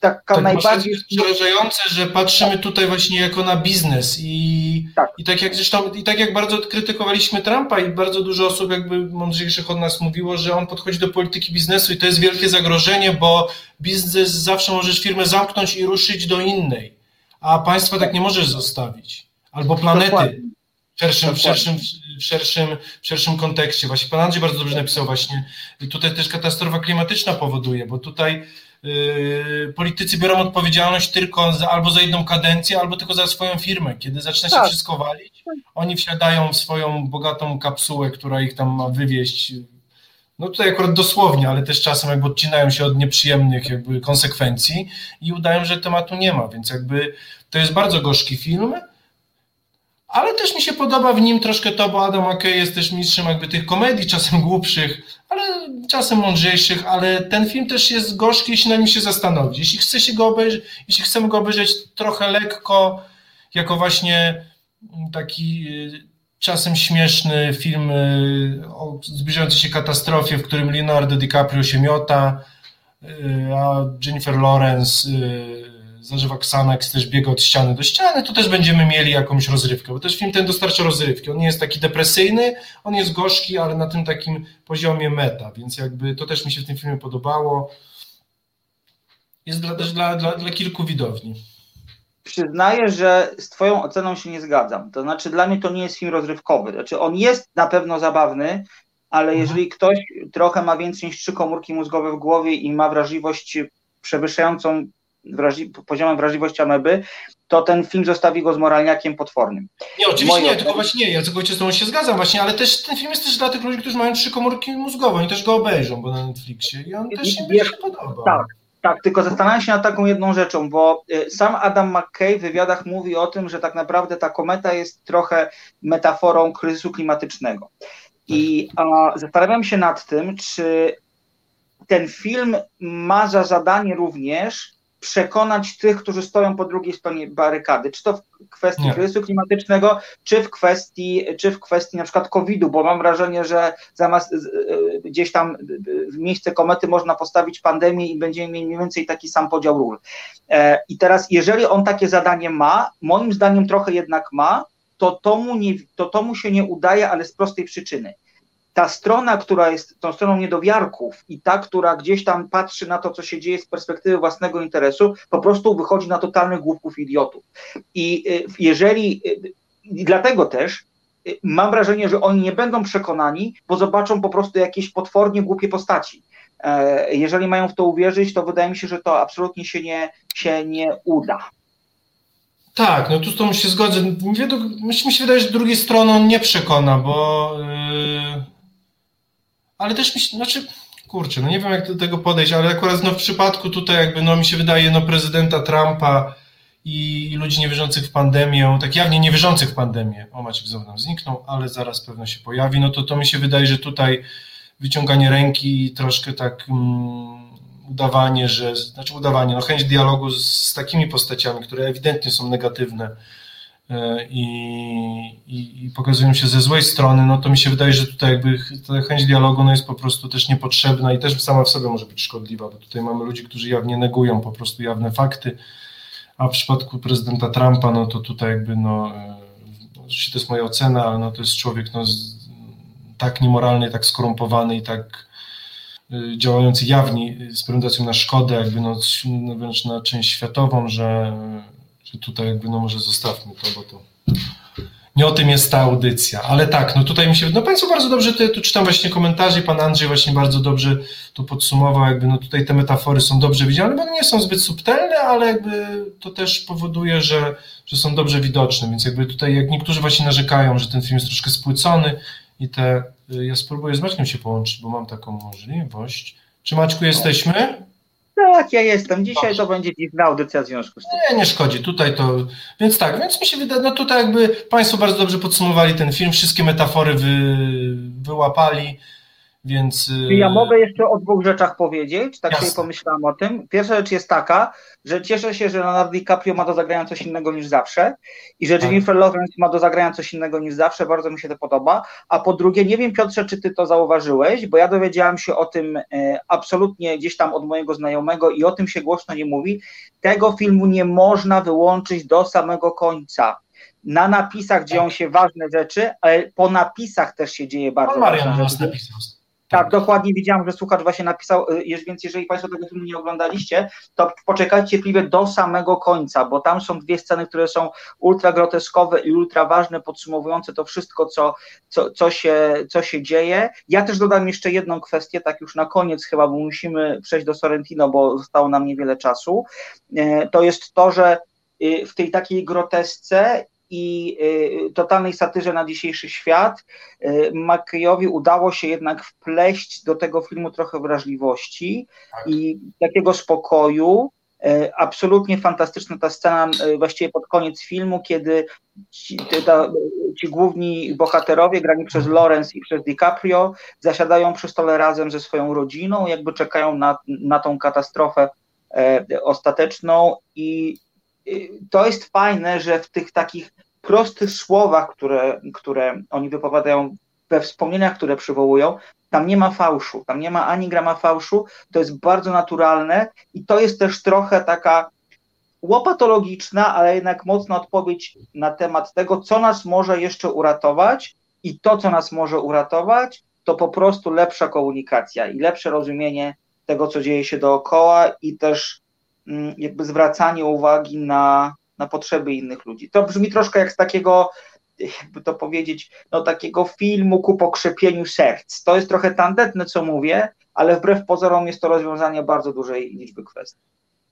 jest
taka tak najbardziej. przerażające, że patrzymy tutaj właśnie jako na biznes i tak. i tak jak zresztą, i tak jak bardzo krytykowaliśmy Trumpa i bardzo dużo osób jakby mądrzejszych od nas mówiło, że on podchodzi do polityki biznesu i to jest wielkie zagrożenie, bo biznes zawsze możesz firmę zamknąć i ruszyć do innej, a państwa tak nie możesz zostawić. Albo planety. W szerszym, w, szerszym, w, szerszym, w szerszym kontekście. Właśnie pan Andrzej bardzo dobrze napisał właśnie. I tutaj też katastrofa klimatyczna powoduje, bo tutaj politycy biorą odpowiedzialność tylko za, albo za jedną kadencję, albo tylko za swoją firmę. Kiedy zaczyna się tak. wszystko walić, oni wsiadają w swoją bogatą kapsułę, która ich tam ma wywieźć. No tutaj akurat dosłownie, ale też czasem jakby odcinają się od nieprzyjemnych jakby konsekwencji i udają, że tematu nie ma, więc jakby to jest bardzo gorzki film, ale też mi się podoba w nim troszkę to, bo Adam McKay jest też mistrzem jakby tych komedii, czasem głupszych, ale czasem mądrzejszych, ale ten film też jest gorzki, jeśli na nim się zastanowić. Jeśli chce się go obejrzeć, jeśli chcemy go obejrzeć trochę lekko, jako właśnie taki y, czasem śmieszny film y, o zbliżającej się katastrofie, w którym Leonardo DiCaprio się miota, y, a Jennifer Lawrence zażywa Xanax, też biega od ściany do ściany, to też będziemy mieli jakąś rozrywkę, bo też film ten dostarcza rozrywki. On nie jest taki depresyjny, on jest gorzki, ale na tym takim poziomie meta, więc jakby to też mi się w tym filmie podobało. Jest dla, też dla, dla, dla kilku widowni.
Przyznaję, że z Twoją oceną się nie zgadzam. To znaczy, dla mnie to nie jest film rozrywkowy. Znaczy, on jest na pewno zabawny, ale mhm. jeżeli ktoś trochę ma więcej niż trzy komórki mózgowe w głowie i ma wrażliwość przewyższającą wrażli poziomem wrażliwości ameby, to ten film zostawi go z moralniakiem potwornym.
Nie, oczywiście Moje nie, tylko właśnie nie, ja całkowicie z tobą się zgadzam właśnie, ale też ten film jest też dla tych ludzi, którzy mają trzy komórki mózgowe, oni też go obejrzą, bo na Netflixie i on też im się podoba.
Tak, tak, tylko zastanawiam się nad taką jedną rzeczą, bo y, sam Adam McKay w wywiadach mówi o tym, że tak naprawdę ta kometa jest trochę metaforą kryzysu klimatycznego. I a, zastanawiam się nad tym, czy ten film ma za zadanie również przekonać tych, którzy stoją po drugiej stronie barykady, czy to w kwestii Nie. kryzysu klimatycznego, czy w kwestii, czy w kwestii na przykład COVID-u, bo mam wrażenie, że zamiast y, gdzieś tam w miejsce komety można postawić pandemię i będziemy mieli mniej więcej taki sam podział ról. E, I teraz, jeżeli on takie zadanie ma, moim zdaniem trochę jednak ma, to to mu, nie, to, to mu się nie udaje, ale z prostej przyczyny ta strona, która jest tą stroną niedowiarków i ta, która gdzieś tam patrzy na to, co się dzieje z perspektywy własnego interesu, po prostu wychodzi na totalnych głupków idiotów. I y, jeżeli, y, i dlatego też y, mam wrażenie, że oni nie będą przekonani, bo zobaczą po prostu jakieś potwornie głupie postaci. E, jeżeli mają w to uwierzyć, to wydaje mi się, że to absolutnie się nie, się nie uda.
Tak, no tu z tą się zgodzę. Mi się wydaje, że drugiej strony on nie przekona, bo ale też mi się, znaczy, kurczę, no nie wiem jak do tego podejść, ale akurat no w przypadku tutaj jakby, no mi się wydaje, no prezydenta Trumpa i, ludzi niewierzących w pandemię, tak jawnie niewierzących w pandemię, o Maciek znowu nam zniknął, ale zaraz pewno się pojawi, no to to mi się wydaje, że tutaj wyciąganie ręki i troszkę tak mm, udawanie, że, znaczy udawanie, no chęć dialogu z, z takimi postaciami, które ewidentnie są negatywne, i, i, i, pokazują się ze złej strony, no to mi się wydaje, że tutaj jakby ta chęć dialogu no jest po prostu też niepotrzebna i też sama w sobie może być szkodliwa, bo tutaj mamy ludzi, którzy jawnie negują po prostu jawne fakty, a w przypadku prezydenta Trumpa, no to tutaj jakby no, e, oczywiście to jest moja ocena, ale no to jest człowiek no, tak niemoralny, tak skorumpowany i tak e, działający jawnie z prezentacją na szkodę, jakby no, no wręcz na część światową, że czy tutaj jakby, no może zostawmy to, bo to nie o tym jest ta audycja, ale tak, no tutaj mi się, no Państwo bardzo dobrze, tu, tu czytam właśnie komentarze Pan Andrzej właśnie bardzo dobrze to podsumował, jakby no tutaj te metafory są dobrze widziane, bo nie są zbyt subtelne, ale jakby to też powoduje, że, że są dobrze widoczne, więc jakby tutaj jak niektórzy właśnie narzekają, że ten film jest troszkę spłycony i te, y, ja spróbuję z Maćkiem się połączyć, bo mam taką możliwość. Czy Maćku jesteśmy?
Tak, ja jestem. Dzisiaj to będzie dziwna audycja w związku z tym.
Nie, nie szkodzi. Tutaj to. Więc tak, więc mi się wydaje, no tutaj jakby Państwo bardzo dobrze podsumowali ten film, wszystkie metafory wy, wyłapali. Więc...
Y, ja mogę jeszcze o dwóch rzeczach powiedzieć, tak Jasne. sobie pomyślałam o tym. Pierwsza rzecz jest taka, że cieszę się, że Leonardo DiCaprio ma do zagrania coś innego niż zawsze i że tak. Jennifer Lawrence ma do zagrania coś innego niż zawsze, bardzo mi się to podoba. A po drugie, nie wiem Piotrze, czy ty to zauważyłeś, bo ja dowiedziałam się o tym e, absolutnie gdzieś tam od mojego znajomego i o tym się głośno nie mówi. Tego filmu nie można wyłączyć do samego końca na napisach dzieją się ważne rzeczy, ale po napisach też się dzieje bardzo ważne rzeczy. Tak, dokładnie widziałam, że słuchacz właśnie napisał, y, więc jeżeli Państwo tego filmu nie oglądaliście, to poczekajcie cierpliwie do samego końca, bo tam są dwie sceny, które są ultra groteskowe i ultra ważne, podsumowujące to wszystko, co, co, co, się, co się dzieje. Ja też dodam jeszcze jedną kwestię, tak już na koniec chyba, bo musimy przejść do Sorrentino, bo zostało nam niewiele czasu. E, to jest to, że y, w tej takiej grotesce i y, totalnej satyrze na dzisiejszy świat, y, McKayowi udało się jednak wpleść do tego filmu trochę wrażliwości tak. i takiego spokoju. Y, absolutnie fantastyczna ta scena, właściwie pod koniec filmu, kiedy ci, ta, ci główni bohaterowie, grani przez mhm. Lawrence i przez DiCaprio, zasiadają przy stole razem ze swoją rodziną, jakby czekają na, na tą katastrofę e, ostateczną i to jest fajne, że w tych takich prostych słowach, które, które oni wypowiadają, we wspomnieniach, które przywołują, tam nie ma fałszu, tam nie ma ani grama fałszu, to jest bardzo naturalne i to jest też trochę taka łopatologiczna, ale jednak mocna odpowiedź na temat tego, co nas może jeszcze uratować i to, co nas może uratować, to po prostu lepsza komunikacja i lepsze rozumienie tego, co dzieje się dookoła i też jakby zwracanie uwagi na, na potrzeby innych ludzi. To brzmi troszkę jak z takiego, jakby to powiedzieć, no takiego filmu ku pokrzepieniu serc. To jest trochę tandetne, co mówię, ale wbrew pozorom jest to rozwiązanie bardzo dużej liczby kwestii.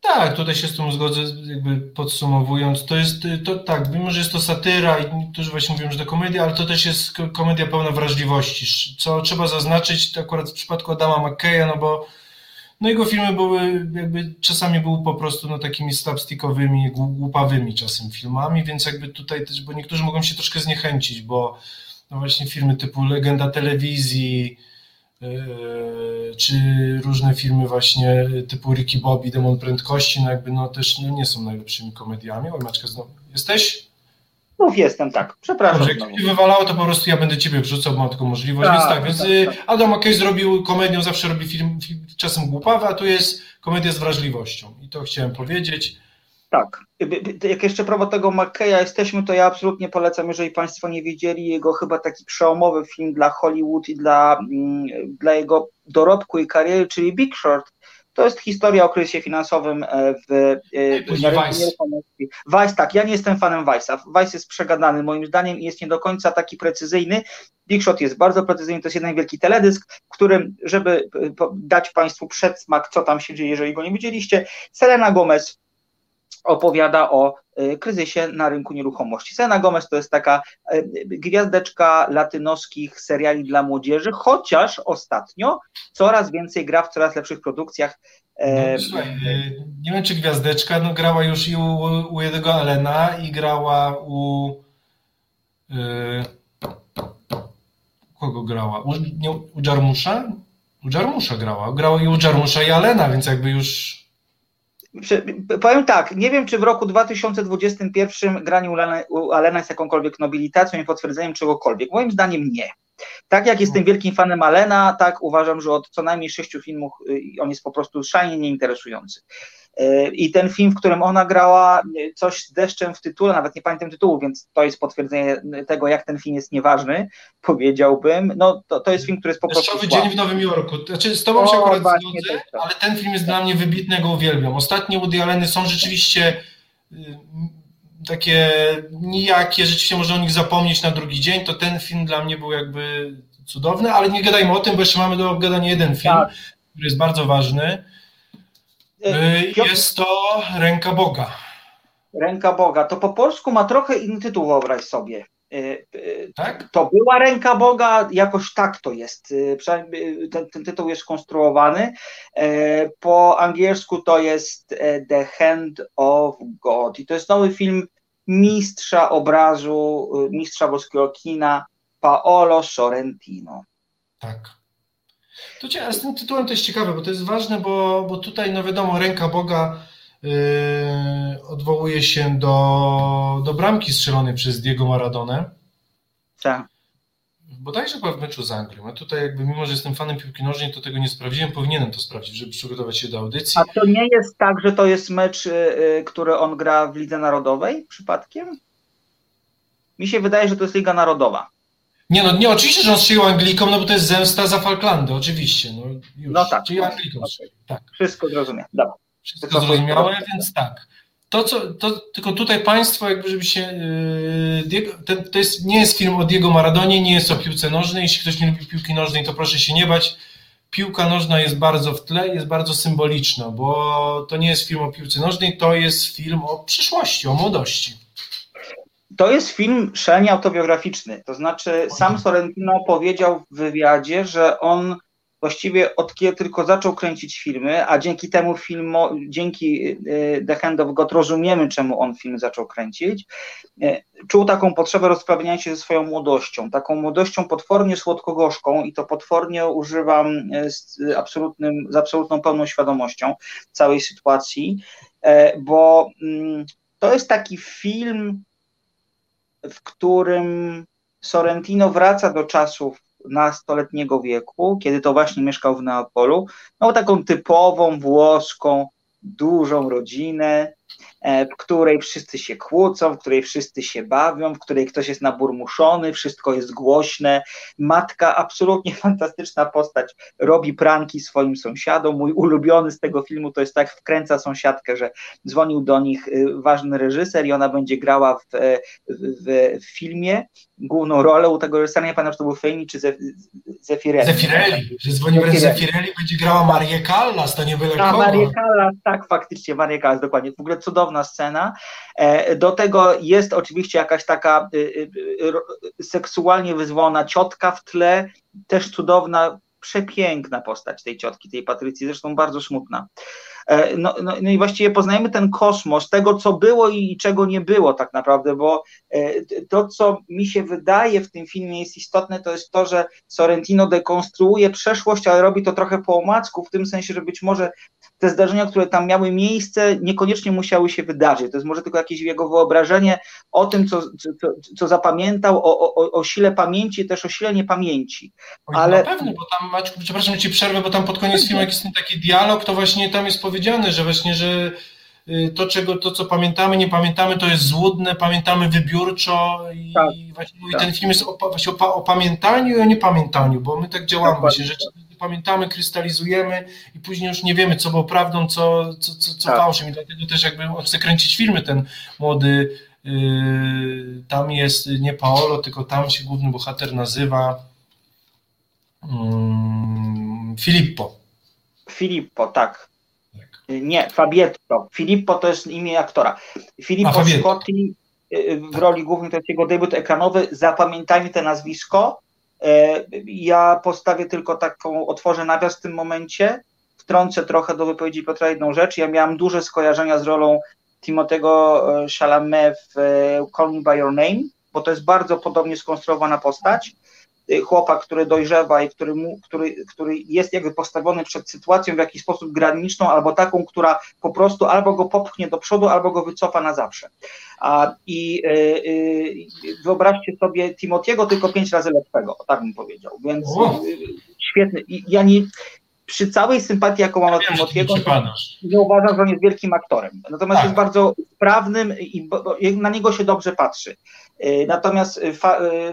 Tak, tutaj się z tym zgodzę, jakby podsumowując, to jest, to tak, mimo że jest to satyra i niektórzy właśnie mówią, że to komedia, ale to też jest komedia pełna wrażliwości, co trzeba zaznaczyć akurat w przypadku Adama McKeya, no bo no jego filmy były, jakby czasami były po prostu no, takimi slapstickowymi, głupawymi czasem filmami, więc jakby tutaj też, bo niektórzy mogą się troszkę zniechęcić, bo no właśnie filmy typu Legenda Telewizji, yy, czy różne filmy właśnie typu Ricky Bobby, Demon Prędkości, no jakby no też no, nie są najlepszymi komediami. Oj Maczka, znowu jesteś?
Mów jestem, tak. Przepraszam.
Dobrze, jak mnie wywalało, to po prostu ja będę ciebie wrzucał, bo mam taką możliwość. Tak, więc tak, więc tak, y, tak. Adam McKay zrobił komedię, zawsze robi film, film czasem głupawy, a tu jest komedia z wrażliwością. I to chciałem powiedzieć.
Tak. Jak jeszcze propos tego McKeya jesteśmy, to ja absolutnie polecam, jeżeli Państwo nie wiedzieli, jego chyba taki przełomowy film dla Hollywood i dla, mm, dla jego dorobku i kariery, czyli Big Short to jest historia o kryzysie finansowym e, w, e, w nieruchomości. Vice, tak, ja nie jestem fanem Vice'a. Vice jest przegadany moim zdaniem i jest nie do końca taki precyzyjny. Big Shot jest bardzo precyzyjny, to jest jeden wielki teledysk, w którym, żeby e, dać Państwu przedsmak, co tam się dzieje, jeżeli go nie widzieliście, Selena Gomez opowiada o y, kryzysie na rynku nieruchomości. Selena Gomez to jest taka y, gwiazdeczka latynoskich seriali dla młodzieży, chociaż ostatnio coraz więcej gra w coraz lepszych produkcjach.
E, no, słuchaj, y, nie wiem czy gwiazdeczka, no grała już i u, u jednego Alena i grała u kogo grała? U, nie, u Jarmusza? U Jarmusza grała. Grała i u Jarmusza i Alena, więc jakby już
Powiem tak, nie wiem, czy w roku 2021 granie u Alena jest jakąkolwiek nobilitacją i potwierdzeniem czegokolwiek. Moim zdaniem nie. Tak jak jestem wielkim fanem Alena, tak uważam, że od co najmniej sześciu filmów y, on jest po prostu szalenie nieinteresujący. I ten film, w którym ona grała coś z deszczem w tytule, nawet nie pamiętam tytułu, więc to jest potwierdzenie tego, jak ten film jest nieważny, powiedziałbym. No to, to jest film, który jest po prostu.
Deszczowy dzień w Nowym Jorku. Znaczy, z tobą o, się akurat zgodzę, ale ten film jest dla mnie wybitny, go uwielbiam. Ostatnie Woody Alleny są rzeczywiście y, takie nijakie, rzeczywiście można o nich zapomnieć na drugi dzień, to ten film dla mnie był jakby cudowny, ale nie gadajmy o tym, bo jeszcze mamy do obgadania jeden film, tak. który jest bardzo ważny. E, y, jest to Ręka Boga.
Ręka Boga. To po polsku ma trochę inny tytuł, wyobraź sobie. E, e,
tak?
To była ręka Boga, jakoś tak to jest. Ten, ten, tytuł jest konstruowany. Po angielsku to jest The Hand of God. I to jest nowy film mistrza obrazu, mistrza włoskiego kina Paolo Sorrentino.
Tak. To cię, z tym tytułem to jest ciekawe, bo to jest ważne, bo, bo tutaj, no wiadomo, ręka Boga yy, odwołuje się do, do bramki strzelonej przez Diego Maradonę.
Tak.
Bodajże chyba w meczu z Anglią. A tutaj jakby, mimo że jestem fanem piłki nożnej, to tego nie sprawdziłem. Powinienem to sprawdzić, żeby przygotować się do audycji.
A to nie jest tak, że to jest mecz, yy, który on gra w Lidze Narodowej przypadkiem? Mi się wydaje, że to jest Liga Narodowa.
Nie no, nie, oczywiście, że on strzelił Anglikom, no bo to jest zemsta za Falklandy, oczywiście. No, już.
no tak.
Czyli Anglikom tak.
Wszystko zrozumiałem. Dobra.
Wszystko zrozumiałe, więc tak. To, co, to, tylko tutaj Państwo, jakby, żeby się. Yy, ten, to jest, nie jest film o Diego Maradonie, nie jest o piłce nożnej. Jeśli ktoś nie lubi piłki nożnej, to proszę się nie bać. Piłka nożna jest bardzo w tle, jest bardzo symboliczna, bo to nie jest film o piłce nożnej, to jest film o przyszłości, o młodości.
To jest film szalenie autobiograficzny. To znaczy, sam Sorrentino powiedział w wywiadzie, że on właściwie od kiedy tylko zaczął kręcić filmy, a dzięki temu filmu, dzięki y, The Hand of God rozumiemy, czemu on film zaczął kręcić, y, czuł taką potrzebę rozprawiania się ze swoją młodością, taką młodością potwornie słodko-gorzką i to potwornie używam y, z, absolutnym, z absolutną pełną świadomością całej sytuacji, bo mm, to jest taki film, w którym Sorrentino wraca do czasów nastoletniego wieku, kiedy to właśnie mieszkał w Neapolu, miał taką typową włoską, dużą rodzinę, w której wszyscy się kłócą, w której wszyscy się bawią, w której ktoś jest naburmuszony, wszystko jest głośne. Matka, absolutnie fantastyczna postać, robi pranki swoim sąsiadom. Mój ulubiony z tego filmu to jest tak, wkręca sąsiadkę, że dzwonił do nich y, ważny reżyser i ona będzie grała w, e, w, w filmie główną rolę u tego reżysera, nie pamiętam, czy to był Fejni czy Zefirelli.
Zefirelli, że dzwoni wręcz Zefirelli, będzie grała Marię Callas, to nie byle
A, Marię Callas, tak, faktycznie, Marię Callas, dokładnie, w ogóle cudowna scena. E, do tego jest oczywiście jakaś taka y, y, seksualnie wyzwolona ciotka w tle, też cudowna, przepiękna postać tej ciotki, tej Patrycji, zresztą bardzo smutna. E, no, no, no, i właściwie poznajemy ten kosmos tego, co było i czego nie było tak naprawdę, bo e, to, co mi się wydaje w tym filmie jest istotne, to jest to, że Sorrentino dekonstruuje przeszłość, ale robi to trochę po omacku, w tym sensie, że być może te zdarzenia, które tam miały miejsce, niekoniecznie musiały się wydarzyć. To jest może tylko jakieś jego wyobrażenie o tym, co, co, co zapamiętał, o, o, o sile pamięci, też o sile niepamięci.
Ale... Na pewno, bo tam, Maciu, przepraszam ci przerwę, bo tam pod koniec filmu, jak jest ten taki dialog, to właśnie tam jest powiedziane, że właśnie, że y, to, czego, to, co pamiętamy, nie pamiętamy, to jest złudne, pamiętamy wybiórczo i tak, właśnie tak. ten film jest o, właśnie o, o, pamiętaniu i o niepamiętaniu, bo my tak działamy, właśnie, rzeczy pamiętamy, krystalizujemy i później już nie wiemy, co było prawdą, co, co, co, co tak. fałszem i dlatego też jakby on chce kręcić filmy, ten młody, yy, tam jest nie Paolo, tylko tam się główny bohater nazywa yy, Filippo.
Filippo, tak. Nie, Fabietto. Filippo to jest imię aktora. Filippo Scotti y, w roli głównej to jest jego debiut ekranowy. Zapamiętajmy to nazwisko. E, ja postawię tylko taką, otworzę nawias w tym momencie. Wtrącę trochę do wypowiedzi Piotra jedną rzecz. Ja miałem duże skojarzenia z rolą Timotego e, Chalamet w e, Call Me By Your Name, bo to jest bardzo podobnie skonstruowana postać. Y, chłopak, który dojrzewa i który, mu, który, który jest jakby postawiony przed sytuacją w jakiś sposób graniczną, albo taką, która po prostu albo go popchnie do przodu, albo go wycofa na zawsze. A, I y, y, wyobraźcie sobie Timotiego tylko pięć razy lepszego, tak bym powiedział. Więc y, świetny. I ja nie, przy całej sympatii, jaką mam do Timotiego, nie uważam, że on jest wielkim aktorem. Natomiast tak. jest bardzo sprawnym i na niego się dobrze patrzy. Y, natomiast y, y,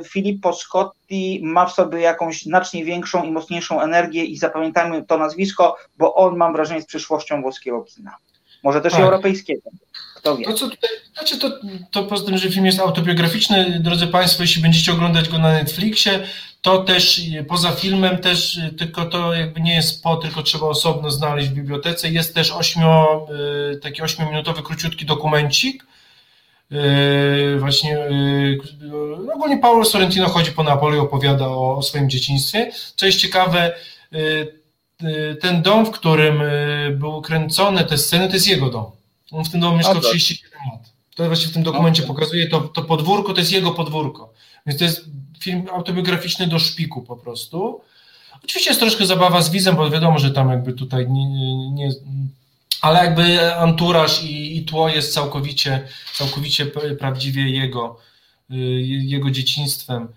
Filippo Scotti ma w sobie jakąś znacznie większą i mocniejszą energię i zapamiętajmy to nazwisko, bo on, mam wrażenie, jest przyszłością włoskiego kina. Może też tak. europejskiego. Kto wie.
To, co tutaj, znaczy to, to poza tym, że film jest autobiograficzny, drodzy Państwo, jeśli będziecie oglądać go na Netflixie, to też poza filmem też tylko to jakby nie jest po, tylko trzeba osobno znaleźć w bibliotece. Jest też ośmio, taki ośmiominutowy króciutki dokumencik, Yy, właśnie yy, ogólnie Paulo Sorrentino chodzi po Napoli, opowiada o, o swoim dzieciństwie. Co jest ciekawe, ten dom, w którym był kręcone te sceny, to jest jego dom. On w tym domu mieszkał 37 lat. To właśnie w tym dokumencie pokazuje, to, to podwórko to jest jego podwórko. Więc to jest film autobiograficzny do szpiku po prostu. Oczywiście jest troszkę zabawa z wizem, bo wiadomo, że tam jakby tutaj nie, nie, ale jakby anturaż i, i tło jest całkowicie, całkowicie prawdziwie jego, y, jego dzieciństwem.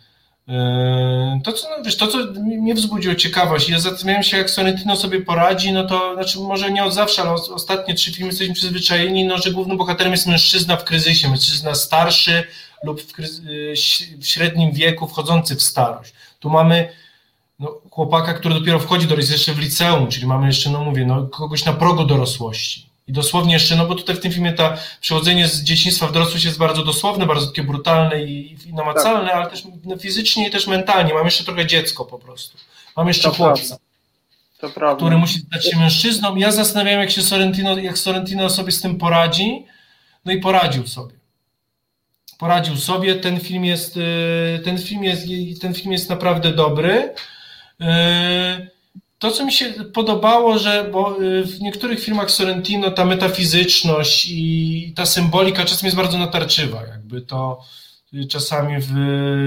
Y, to, co, no, wiesz, to, co mnie wzbudziło ciekawość, ja zastanawiałem się, jak Sorrentino sobie poradzi, no to znaczy może nie od zawsze, ale ostatnie trzy filmy jesteśmy przyzwyczajeni, no, że głównym bohaterem jest mężczyzna w kryzysie, mężczyzna starszy lub w, y, w średnim wieku, wchodzący w starość. Tu mamy no, chłopaka, który dopiero wchodzi do jest jeszcze w liceum, czyli mamy jeszcze, no mówię, no, kogoś na progu dorosłości. I dosłownie jeszcze, no bo tutaj w tym filmie ta przechodzenie z dzieciństwa w dorosłość jest bardzo dosłowne, bardzo takie brutalne i, i namacalne, tak. ale też no, fizycznie i też mentalnie. Mam jeszcze trochę dziecko po prostu. Mam jeszcze to chłopca, który musi stać się mężczyzną. Ja zastanawiam, jak się Sorrentino, jak Sorrentino sobie z tym poradzi. No i poradził sobie poradził sobie. Ten film jest, y, ten film jest, ten film jest naprawdę dobry. E, to, co mi się podobało, że bo w niektórych filmach Sorrentino ta metafizyczność i ta symbolika czasem jest bardzo natarczywa, jakby to czasami w,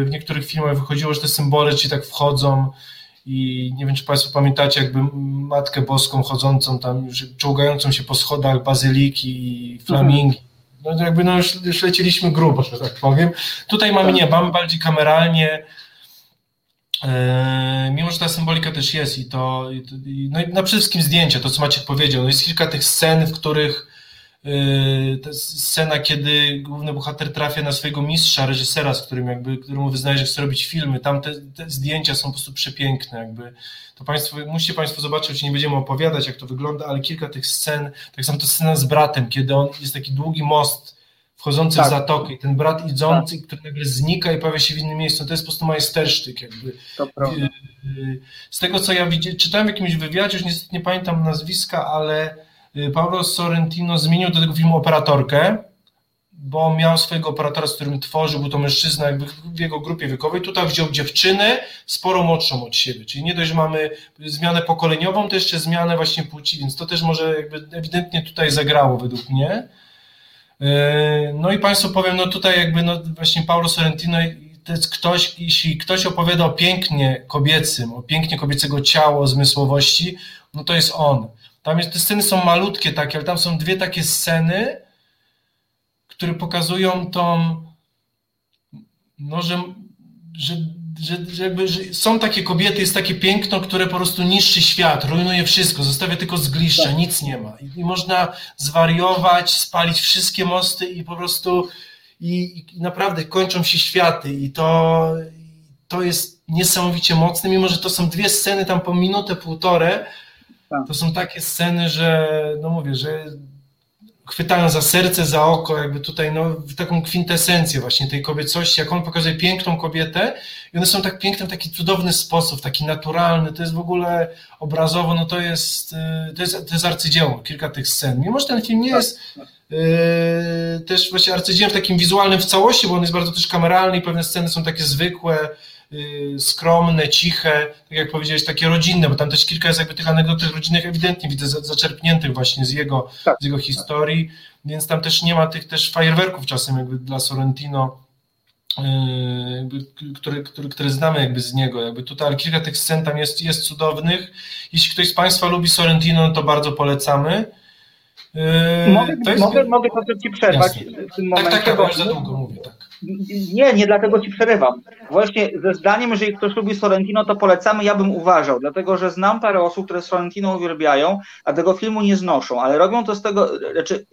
w niektórych filmach wychodziło, że te symbole ci tak wchodzą i nie wiem, czy Państwo pamiętacie jakby Matkę Boską chodzącą tam, czołgającą się po schodach bazyliki i flamingi. No jakby no już, już lecieliśmy grubo, że tak powiem. Tutaj mamy nie, mamy bardziej kameralnie, E, mimo, że ta symbolika też jest i to, i, no i na przede wszystkim zdjęcia, to co Maciek powiedział, no jest kilka tych scen, w których scena, kiedy główny bohater trafia na swojego mistrza, reżysera, z którym jakby, któremu wyznaje, że chce robić filmy. Tam te, te zdjęcia są po prostu przepiękne. Jakby. To państwo, musicie Państwo zobaczyć, nie będziemy opowiadać, jak to wygląda, ale kilka tych scen, tak samo to scena z bratem, kiedy on jest taki długi most wchodzący tak. w zatokę i ten brat idący, tak. który nagle znika i pojawia się w innym miejscu, to jest po prostu majstersztyk jakby.
To prawda.
Z tego, co ja widziałem, czytałem w jakimś wywiadzie, już niestety nie pamiętam nazwiska, ale Paulo Sorrentino zmienił do tego filmu operatorkę, bo miał swojego operatora, z którym tworzył, był to mężczyzna jakby w jego grupie wiekowej. Tutaj wziął dziewczynę sporo młodszą od siebie, czyli nie dość, że mamy zmianę pokoleniową, to jeszcze zmianę właśnie płci, więc to też może jakby ewidentnie tutaj zagrało według mnie. Y, no i Państwu powiem, no tutaj jakby no właśnie Paulo Sorrentino to jest ktoś, jeśli ktoś opowiada o pięknie kobiecym, o pięknie kobiecego ciała, o zmysłowości, no to jest on. Tam jest, te sceny są malutkie takie, ale tam są dwie takie sceny, które pokazują tą, no, że, że, że, że, że są takie kobiety, jest takie piękno, które po prostu niszczy świat, rujnuje wszystko, zostawia tylko zgliszcza, tak. nic nie ma. I, I, można zwariować, spalić wszystkie mosty i po prostu i, i naprawdę kończą się światy i to, to jest niesamowicie mocne, mimo że to są dwie sceny tam po minutę, półtorej, tak. To są takie sceny, że no mówię, że chwytają za serce, za oko, jakby tutaj no, w taką kwintesencję właśnie tej kobiecości, jak on pokazuje piękną kobietę i one są tak piękne w taki cudowny sposób, taki naturalny, to jest w ogóle obrazowo, no to jest, y, to jest, to jest arcydzieło, kilka tych scen. Mimo, że ten film nie jest yy, też właśnie arcydziełem takim wizualnym w całości, bo on jest bardzo też kameralny i pewne sceny są takie zwykłe, skromne, ciche, tak jak powiedziałeś, takie rodzinne, bo tam też kilka jest jakby tych anegdotów rodzinnych ewidentnie widzę zaczerpniętych właśnie z jego, tak. z jego historii, więc tam też nie ma tych też fajerwerków czasem jakby dla Sorrentino, y, które, które, które znamy jakby z niego, jakby tutaj, ale kilka tych scen tam jest, jest cudownych. Jeśli ktoś z Państwa lubi Sorrentino, to bardzo polecamy.
Y, mogę, jest... mogę, mogę Ci przerwać
Jasne. w tym momencie. Tak, tak, tak, za długo mówię, tak.
Nie, nie dlatego ci przerywam. Właśnie ze zdaniem, jeżeli ktoś lubi Sorrentino, to polecamy, ja bym uważał, dlatego że znam parę osób, które Sorrentino uwielbiają, a tego filmu nie znoszą, ale robią to z tego, znaczy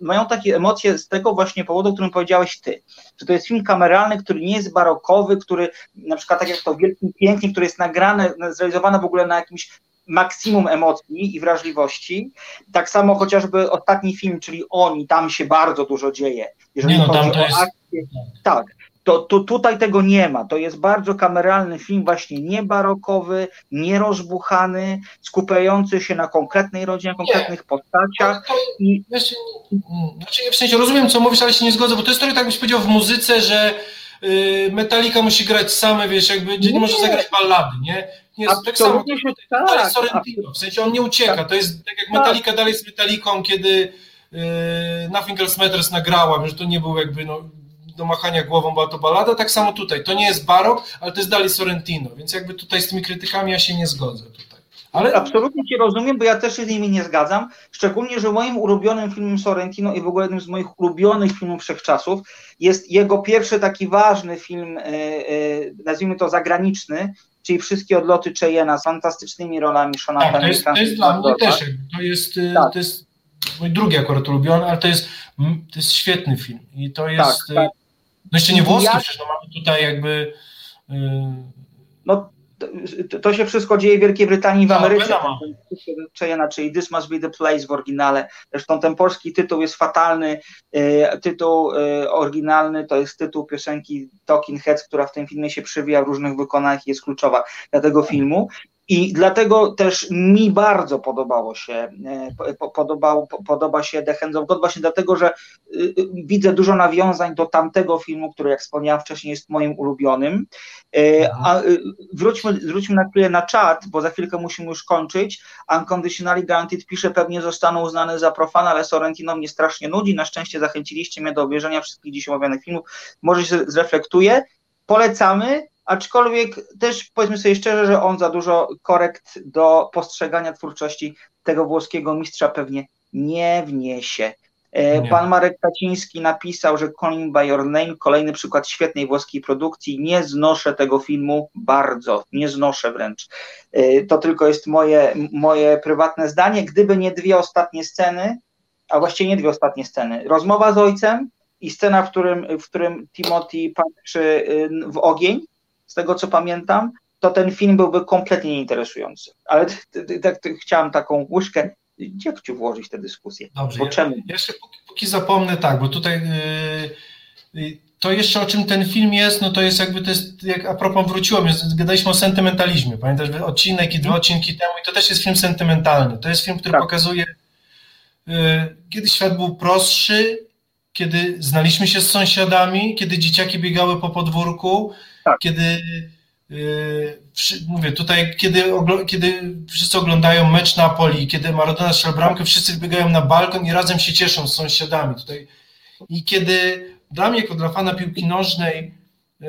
mają takie emocje z tego właśnie powodu, o którym powiedziałeś ty. Że to jest film kameralny, który nie jest barokowy, który na przykład tak jak to Wielkim Pięknie, który jest nagrane, zrealizowane w ogóle na jakimś maksimum emocji i wrażliwości. Tak samo chociażby ostatni film, czyli Oni, tam się bardzo dużo dzieje.
Jeżeli nie no, tam to jest...
tak, to, to tutaj tego nie ma. To jest bardzo kameralny film, właśnie nie barokowy, nie rozbuchany, skupiający się na konkretnej rodzinie, na konkretnych nie. postaciach. To,
i... znaczy, znaczy, w sensie rozumiem, co mówisz, ale się nie zgodzę, bo to jest trochę tak byś powiedział w muzyce, że y, Metallica musi grać same, wiesz, jakby nie, nie może zagrać ballady, nie? nie jest tak samo, się, tak, dalej Sorrentino, w sensie on nie ucieka, tak. to jest tak jak Metallica dalej jest Metallicą, kiedy y, Nothing Else Matters nagrała, że to nie był jakby no, do machania głową była to balada, tak samo tutaj. To nie jest barok, ale to jest dalej Sorrentino, więc jakby tutaj z tymi krytykami ja się nie zgodzę tutaj.
Ale... Absolutnie Cię rozumiem, bo ja też się z nimi nie zgadzam. Szczególnie, że moim ulubionym filmem Sorrentino i w ogóle jednym z moich ulubionych filmów wszechczasów jest jego pierwszy taki ważny film, e, e, nazwijmy to zagraniczny, czyli wszystkie odloty Cheyena z fantastycznymi rolami Shona
tak, to jest, to jest dla mnie też, to jest, e, tak. to jest mój drugi akurat ulubiony, ale to jest, to jest świetny film i to jest, tak, tak. No jeszcze nie włoski, ja... przecież no mamy tutaj jakby...
No to się wszystko dzieje w Wielkiej Brytanii w no, Ameryce. Cheyena, czyli This Must Be the Place w oryginale. Zresztą ten polski tytuł jest fatalny. E, tytuł e, oryginalny to jest tytuł piosenki Talking Heads, która w tym filmie się przewija w różnych wykonaniach i jest kluczowa dla tego filmu. I dlatego też mi bardzo podobało się, e, podobał, podoba się The Hands of God, właśnie dlatego, że y, y, widzę dużo nawiązań do tamtego filmu, który jak wspomniałem wcześniej jest moim ulubionym. E, a y, wróćmy, wróćmy na chwilę na czat, bo za chwilkę musimy już kończyć. Unconditionally Guaranteed pisze, pewnie zostaną uznane za profana, ale Sorrentino mnie strasznie nudzi. Na szczęście zachęciliście mnie do obejrzenia wszystkich dziś omawianych filmów. Może się zreflektuję. Polecamy, aczkolwiek też powiedzmy sobie szczerze, że on za dużo korekt do postrzegania twórczości tego włoskiego mistrza pewnie nie wniesie. E, nie. Pan Marek Kaciński napisał, że Calling by Your Name, kolejny przykład świetnej włoskiej produkcji. Nie znoszę tego filmu bardzo, nie znoszę wręcz. E, to tylko jest moje, moje prywatne zdanie. Gdyby nie dwie ostatnie sceny, a właściwie nie dwie ostatnie sceny. Rozmowa z ojcem i scena, w którym, w którym Timothy patrzy y, w ogień, z tego co pamiętam, to ten film byłby kompletnie nieinteresujący. Ale tak chciałem taką łyżkę dziegciu włożyć tę dyskusję.
Dobrze, bo czemu? Jeszcze póki, póki, zapomnę, tak, bo tutaj yy, yy, to jeszcze o czym ten film jest, no to jest jakby to jest, jak a propos wróciło, gadaliśmy o sentymentalizmie, pamiętasz, odcinek i dwa mhm. odcinki temu i to też jest film sentymentalny. To jest film, który tak. pokazuje, yy, kiedy świat był prostszy, kiedy znaliśmy się z sąsiadami, kiedy dzieciaki biegały po podwórku, tak. kiedy Yy, mówię tutaj, kiedy, kiedy wszyscy oglądają mecz Napoli, kiedy Maradona strzela bramkę, wszyscy biegają na balkon i razem się cieszą z sąsiadami tutaj. I kiedy dla mnie, jako dla fana piłki nożnej, yy,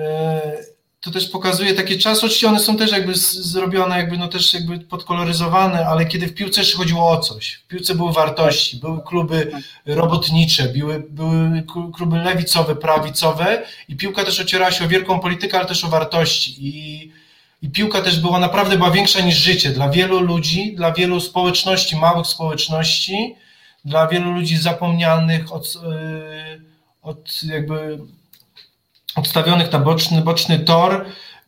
to też pokazuje takie czasy, oczywiście one są też jakby zrobione, jakby no też jakby podkoloryzowane, ale kiedy w piłce jeszcze chodziło o coś. W piłce były wartości, były kluby robotnicze, były, były kluby lewicowe, prawicowe i piłka też ocierała się o wielką politykę, ale też o wartości. I, i piłka też była naprawdę była większa niż życie dla wielu ludzi, dla wielu społeczności, małych społeczności, dla wielu ludzi zapomnianych od, yy, od jakby odstawionych na boczny, boczny tor,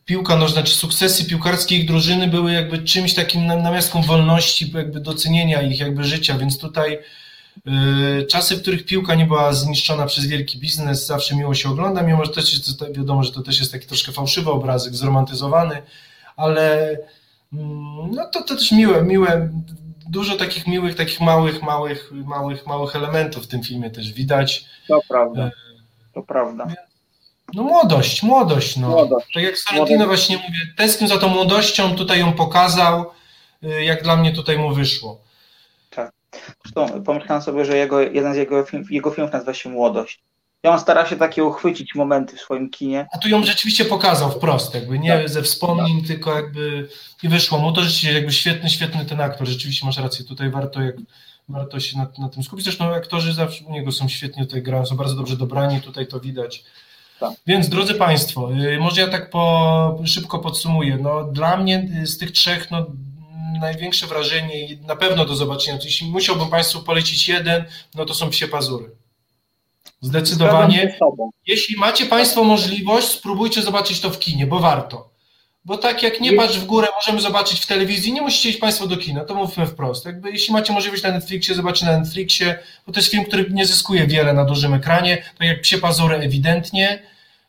piłka nożna, czy sukcesy piłkarskie ich drużyny były jakby czymś takim namiastką wolności, jakby docenienia ich jakby życia, więc tutaj y, czasy, w których piłka nie była zniszczona przez wielki biznes, zawsze miło się ogląda, mimo że też jest, wiadomo, że to też jest taki troszkę fałszywy obrazek, zromantyzowany, ale mm, no to, to też miłe, miłe, dużo takich miłych, takich małych, małych, małych, małych elementów w tym filmie też widać.
To prawda, to prawda.
No młodość, młodość. No. Młodość. Tak jak Sorrentino właśnie mówię, tęsknię za tą młodością, tutaj ją pokazał, y, jak dla mnie tutaj mu wyszło.
Tak. Zresztą pomyślałem sobie, że jego, jeden z jego, film, jego filmów nazywa się Młodość. I on stara się takie uchwycić momenty w swoim kinie.
A tu ją rzeczywiście pokazał wprost, jakby nie tak. ze wspomnień, tak. tylko jakby i wyszło mu to rzeczywiście jakby świetny, świetny ten aktor, rzeczywiście masz rację, tutaj warto jak, warto się na, na tym skupić. Zresztą aktorzy zawsze u niego są świetnie tutaj grają, są bardzo dobrze dobrani, tutaj to widać. Tak. Więc drodzy Państwo, y, może ja tak po, szybko podsumuję. No, dla mnie y, z tych trzech no, największe wrażenie i na pewno do zobaczenia, jeśli musiałbym Państwu polecić jeden, no to są psie pazury. Zdecydowanie. Jeśli macie Państwo możliwość, spróbujcie zobaczyć to w kinie, bo warto. Bo tak jak nie patrz w górę, możemy zobaczyć w telewizji, nie musicie iść Państwo do kina, to mówmy wprost. Jakby, jeśli macie możliwość na Netflixie, zobaczcie na Netflixie, bo to jest film, który nie zyskuje wiele na dużym ekranie, tak jak Psie Pazury ewidentnie,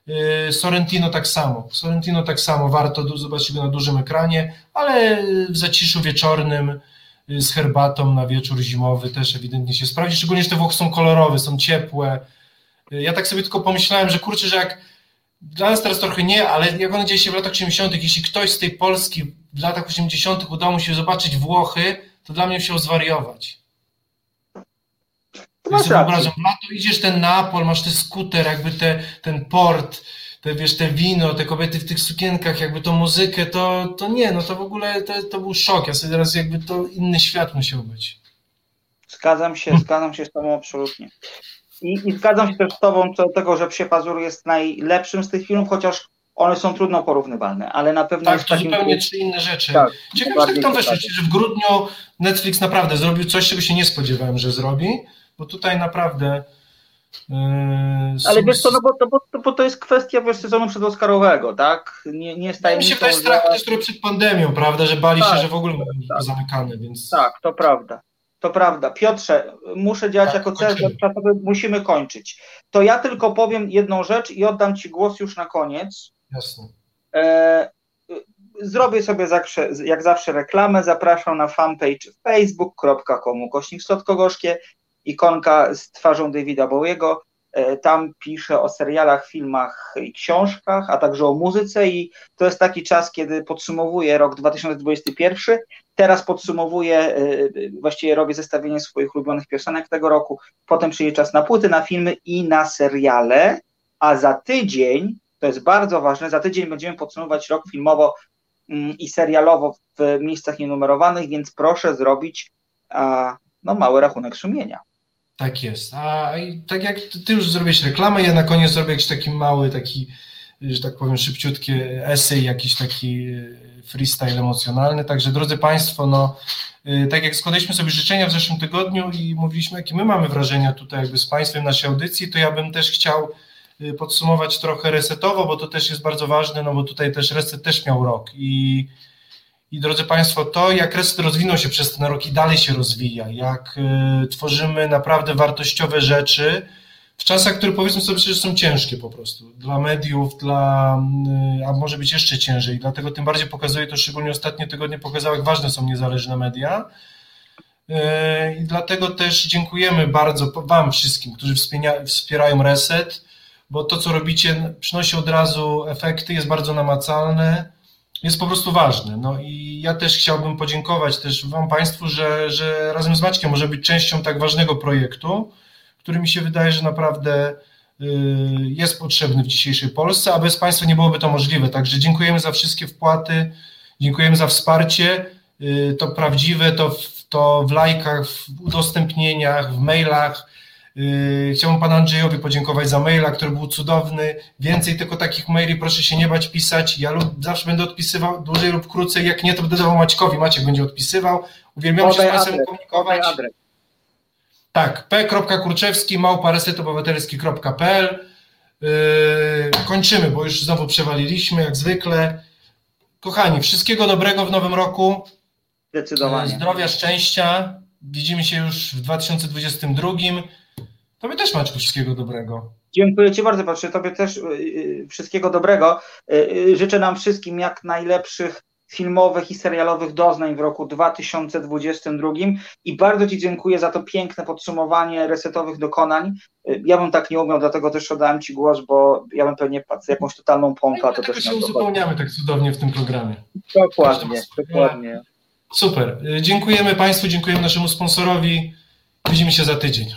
yy, Sorrentino tak samo. Sorrentino tak samo, warto zobaczyć go na dużym ekranie, ale w zaciszu wieczornym yy, z herbatą na wieczór zimowy też ewidentnie się sprawdzi, szczególnie, że te Włochy są kolorowe, są ciepłe. Yy, ja tak sobie tylko pomyślałem, że kurczę, że jak dla nas teraz trochę nie, ale jak on dzieje się w latach 80., jeśli ktoś z tej Polski w latach 80. udało mu się zobaczyć Włochy, to dla mnie musiał zwariować. To sobie wyobrażam, lato idziesz ten Napol, masz ten skuter, jakby te, ten port, te, wiesz, te wino, te kobiety w tych sukienkach, jakby tą muzykę, to, to nie, no to w ogóle to, to był szok. Ja sobie teraz jakby to inny świat musiał być.
Zgadzam się, zgadzam się z tobą absolutnie. I, I, zgadzam się też z Tobą co do tego, że Psie Pazur jest najlepszym z tych filmów, chociaż one są trudno porównywalne, ale na pewno
tak, jest to takim... zupełnie trzy inne rzeczy. Tak, Ciekawe, jak tam weszło, że w grudniu Netflix naprawdę zrobił coś, czego się nie spodziewałem, że zrobi, bo tutaj naprawdę...
Yy, ale wiesz co, no bo, to, bo, bo to jest kwestia wiesz, sezonu przedoskarowego, tak? Nie, nie staje
Mi się wydaje strach że... też trochę przed pandemią, prawda, że bali tak, się, że w ogóle będą tak. zamykane, więc...
Tak, to prawda. To prawda. Piotrze, muszę działać tak, jako cel czasowy, musimy kończyć. To ja tylko powiem jedną rzecz i oddam Ci głos już na koniec.
Jasne.
E, zrobię sobie jak zawsze reklamę. Zapraszam na fanpage facebook.com kośnik Słodko-Gorzkie, ikonka z twarzą Davida Bowiego. E, tam piszę o serialach, filmach i książkach, a także o muzyce i to jest taki czas, kiedy podsumowuję rok 2021. Teraz podsumowuję, e, właściwie robię zestawienie swoich ulubionych piosenek tego roku. Potem przyjdzie czas na płyty, na filmy i na seriale, a za tydzień, to jest bardzo ważne, za tydzień będziemy podsumować rok filmowo mm, i serialowo w miejscach nienumerowanych, więc proszę zrobić no, mały rachunek sumienia.
Tak jest. A tak jak ty już zrobiłeś reklamę, ja na koniec zrobię jakiś taki mały taki że tak powiem, szybciutkie esej, jakiś taki freestyle emocjonalny. Także drodzy Państwo, no tak jak składaliśmy sobie życzenia w zeszłym tygodniu i mówiliśmy, jakie my mamy wrażenia tutaj jakby z Państwem naszej audycji, to ja bym też chciał podsumować trochę resetowo, bo to też jest bardzo ważne, no bo tutaj też reset też miał rok i i drodzy Państwo, to jak Reset rozwinął się przez ten rok i dalej się rozwija, jak y, tworzymy naprawdę wartościowe rzeczy w czasach, które powiedzmy sobie że są ciężkie po prostu dla mediów, dla, y, a może być jeszcze ciężej. Dlatego tym bardziej pokazuje to, szczególnie ostatnie tygodnie pokazały, jak ważne są niezależne media. Y, I dlatego też dziękujemy bardzo Wam wszystkim, którzy wspierają Reset, bo to, co robicie, przynosi od razu efekty, jest bardzo namacalne jest po prostu ważny. No i ja też chciałbym podziękować też Wam Państwu, że, że razem z Maćkiem może być częścią tak ważnego projektu, który mi się wydaje, że naprawdę y, jest potrzebny w dzisiejszej Polsce, a bez Państwa nie byłoby to możliwe. Także dziękujemy za wszystkie wpłaty, dziękujemy za wsparcie. Y, to prawdziwe, to w, to w lajkach, w udostępnieniach, w mailach chciałbym panu Andrzejowi podziękować za maila, który był cudowny. Więcej tylko takich maili proszę się nie bać pisać. Ja lub, zawsze będę odpisywał dłużej lub krócej. Jak nie, to będę dawał Maćkowi. Maciek będzie odpisywał. Uwielbiam się z Państwem komunikować. Tak, p.kurczewski małparesetobywatelski.pl yy, Kończymy, bo już znowu przewaliliśmy, jak zwykle. Kochani, wszystkiego dobrego w nowym roku.
Zdecydowanie.
Zdrowia, szczęścia. Widzimy się już w 2022. Tobie też Maćku wszystkiego dobrego.
Dziękuję Ci bardzo, Patrzę. Tobie też y, y, wszystkiego dobrego. Y, życzę nam wszystkim jak najlepszych filmowych i serialowych doznań w roku 2022 i bardzo Ci dziękuję za to piękne podsumowanie resetowych dokonań. Ja bym tak nie umiał, dlatego też oddałem Ci głos, bo ja bym pewnie padł jakąś totalną pompę. No
to też się uzupełniamy tak cudownie w tym programie.
Dokładnie, dokładnie.
Super. Dziękujemy Państwu, dziękujemy naszemu sponsorowi. Widzimy się za tydzień.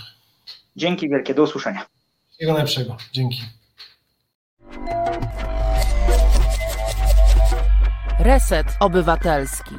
Dzięki wielkie, do usłyszenia.
Wszystkiego najlepszego. Dzięki.
Reset Obywatelski.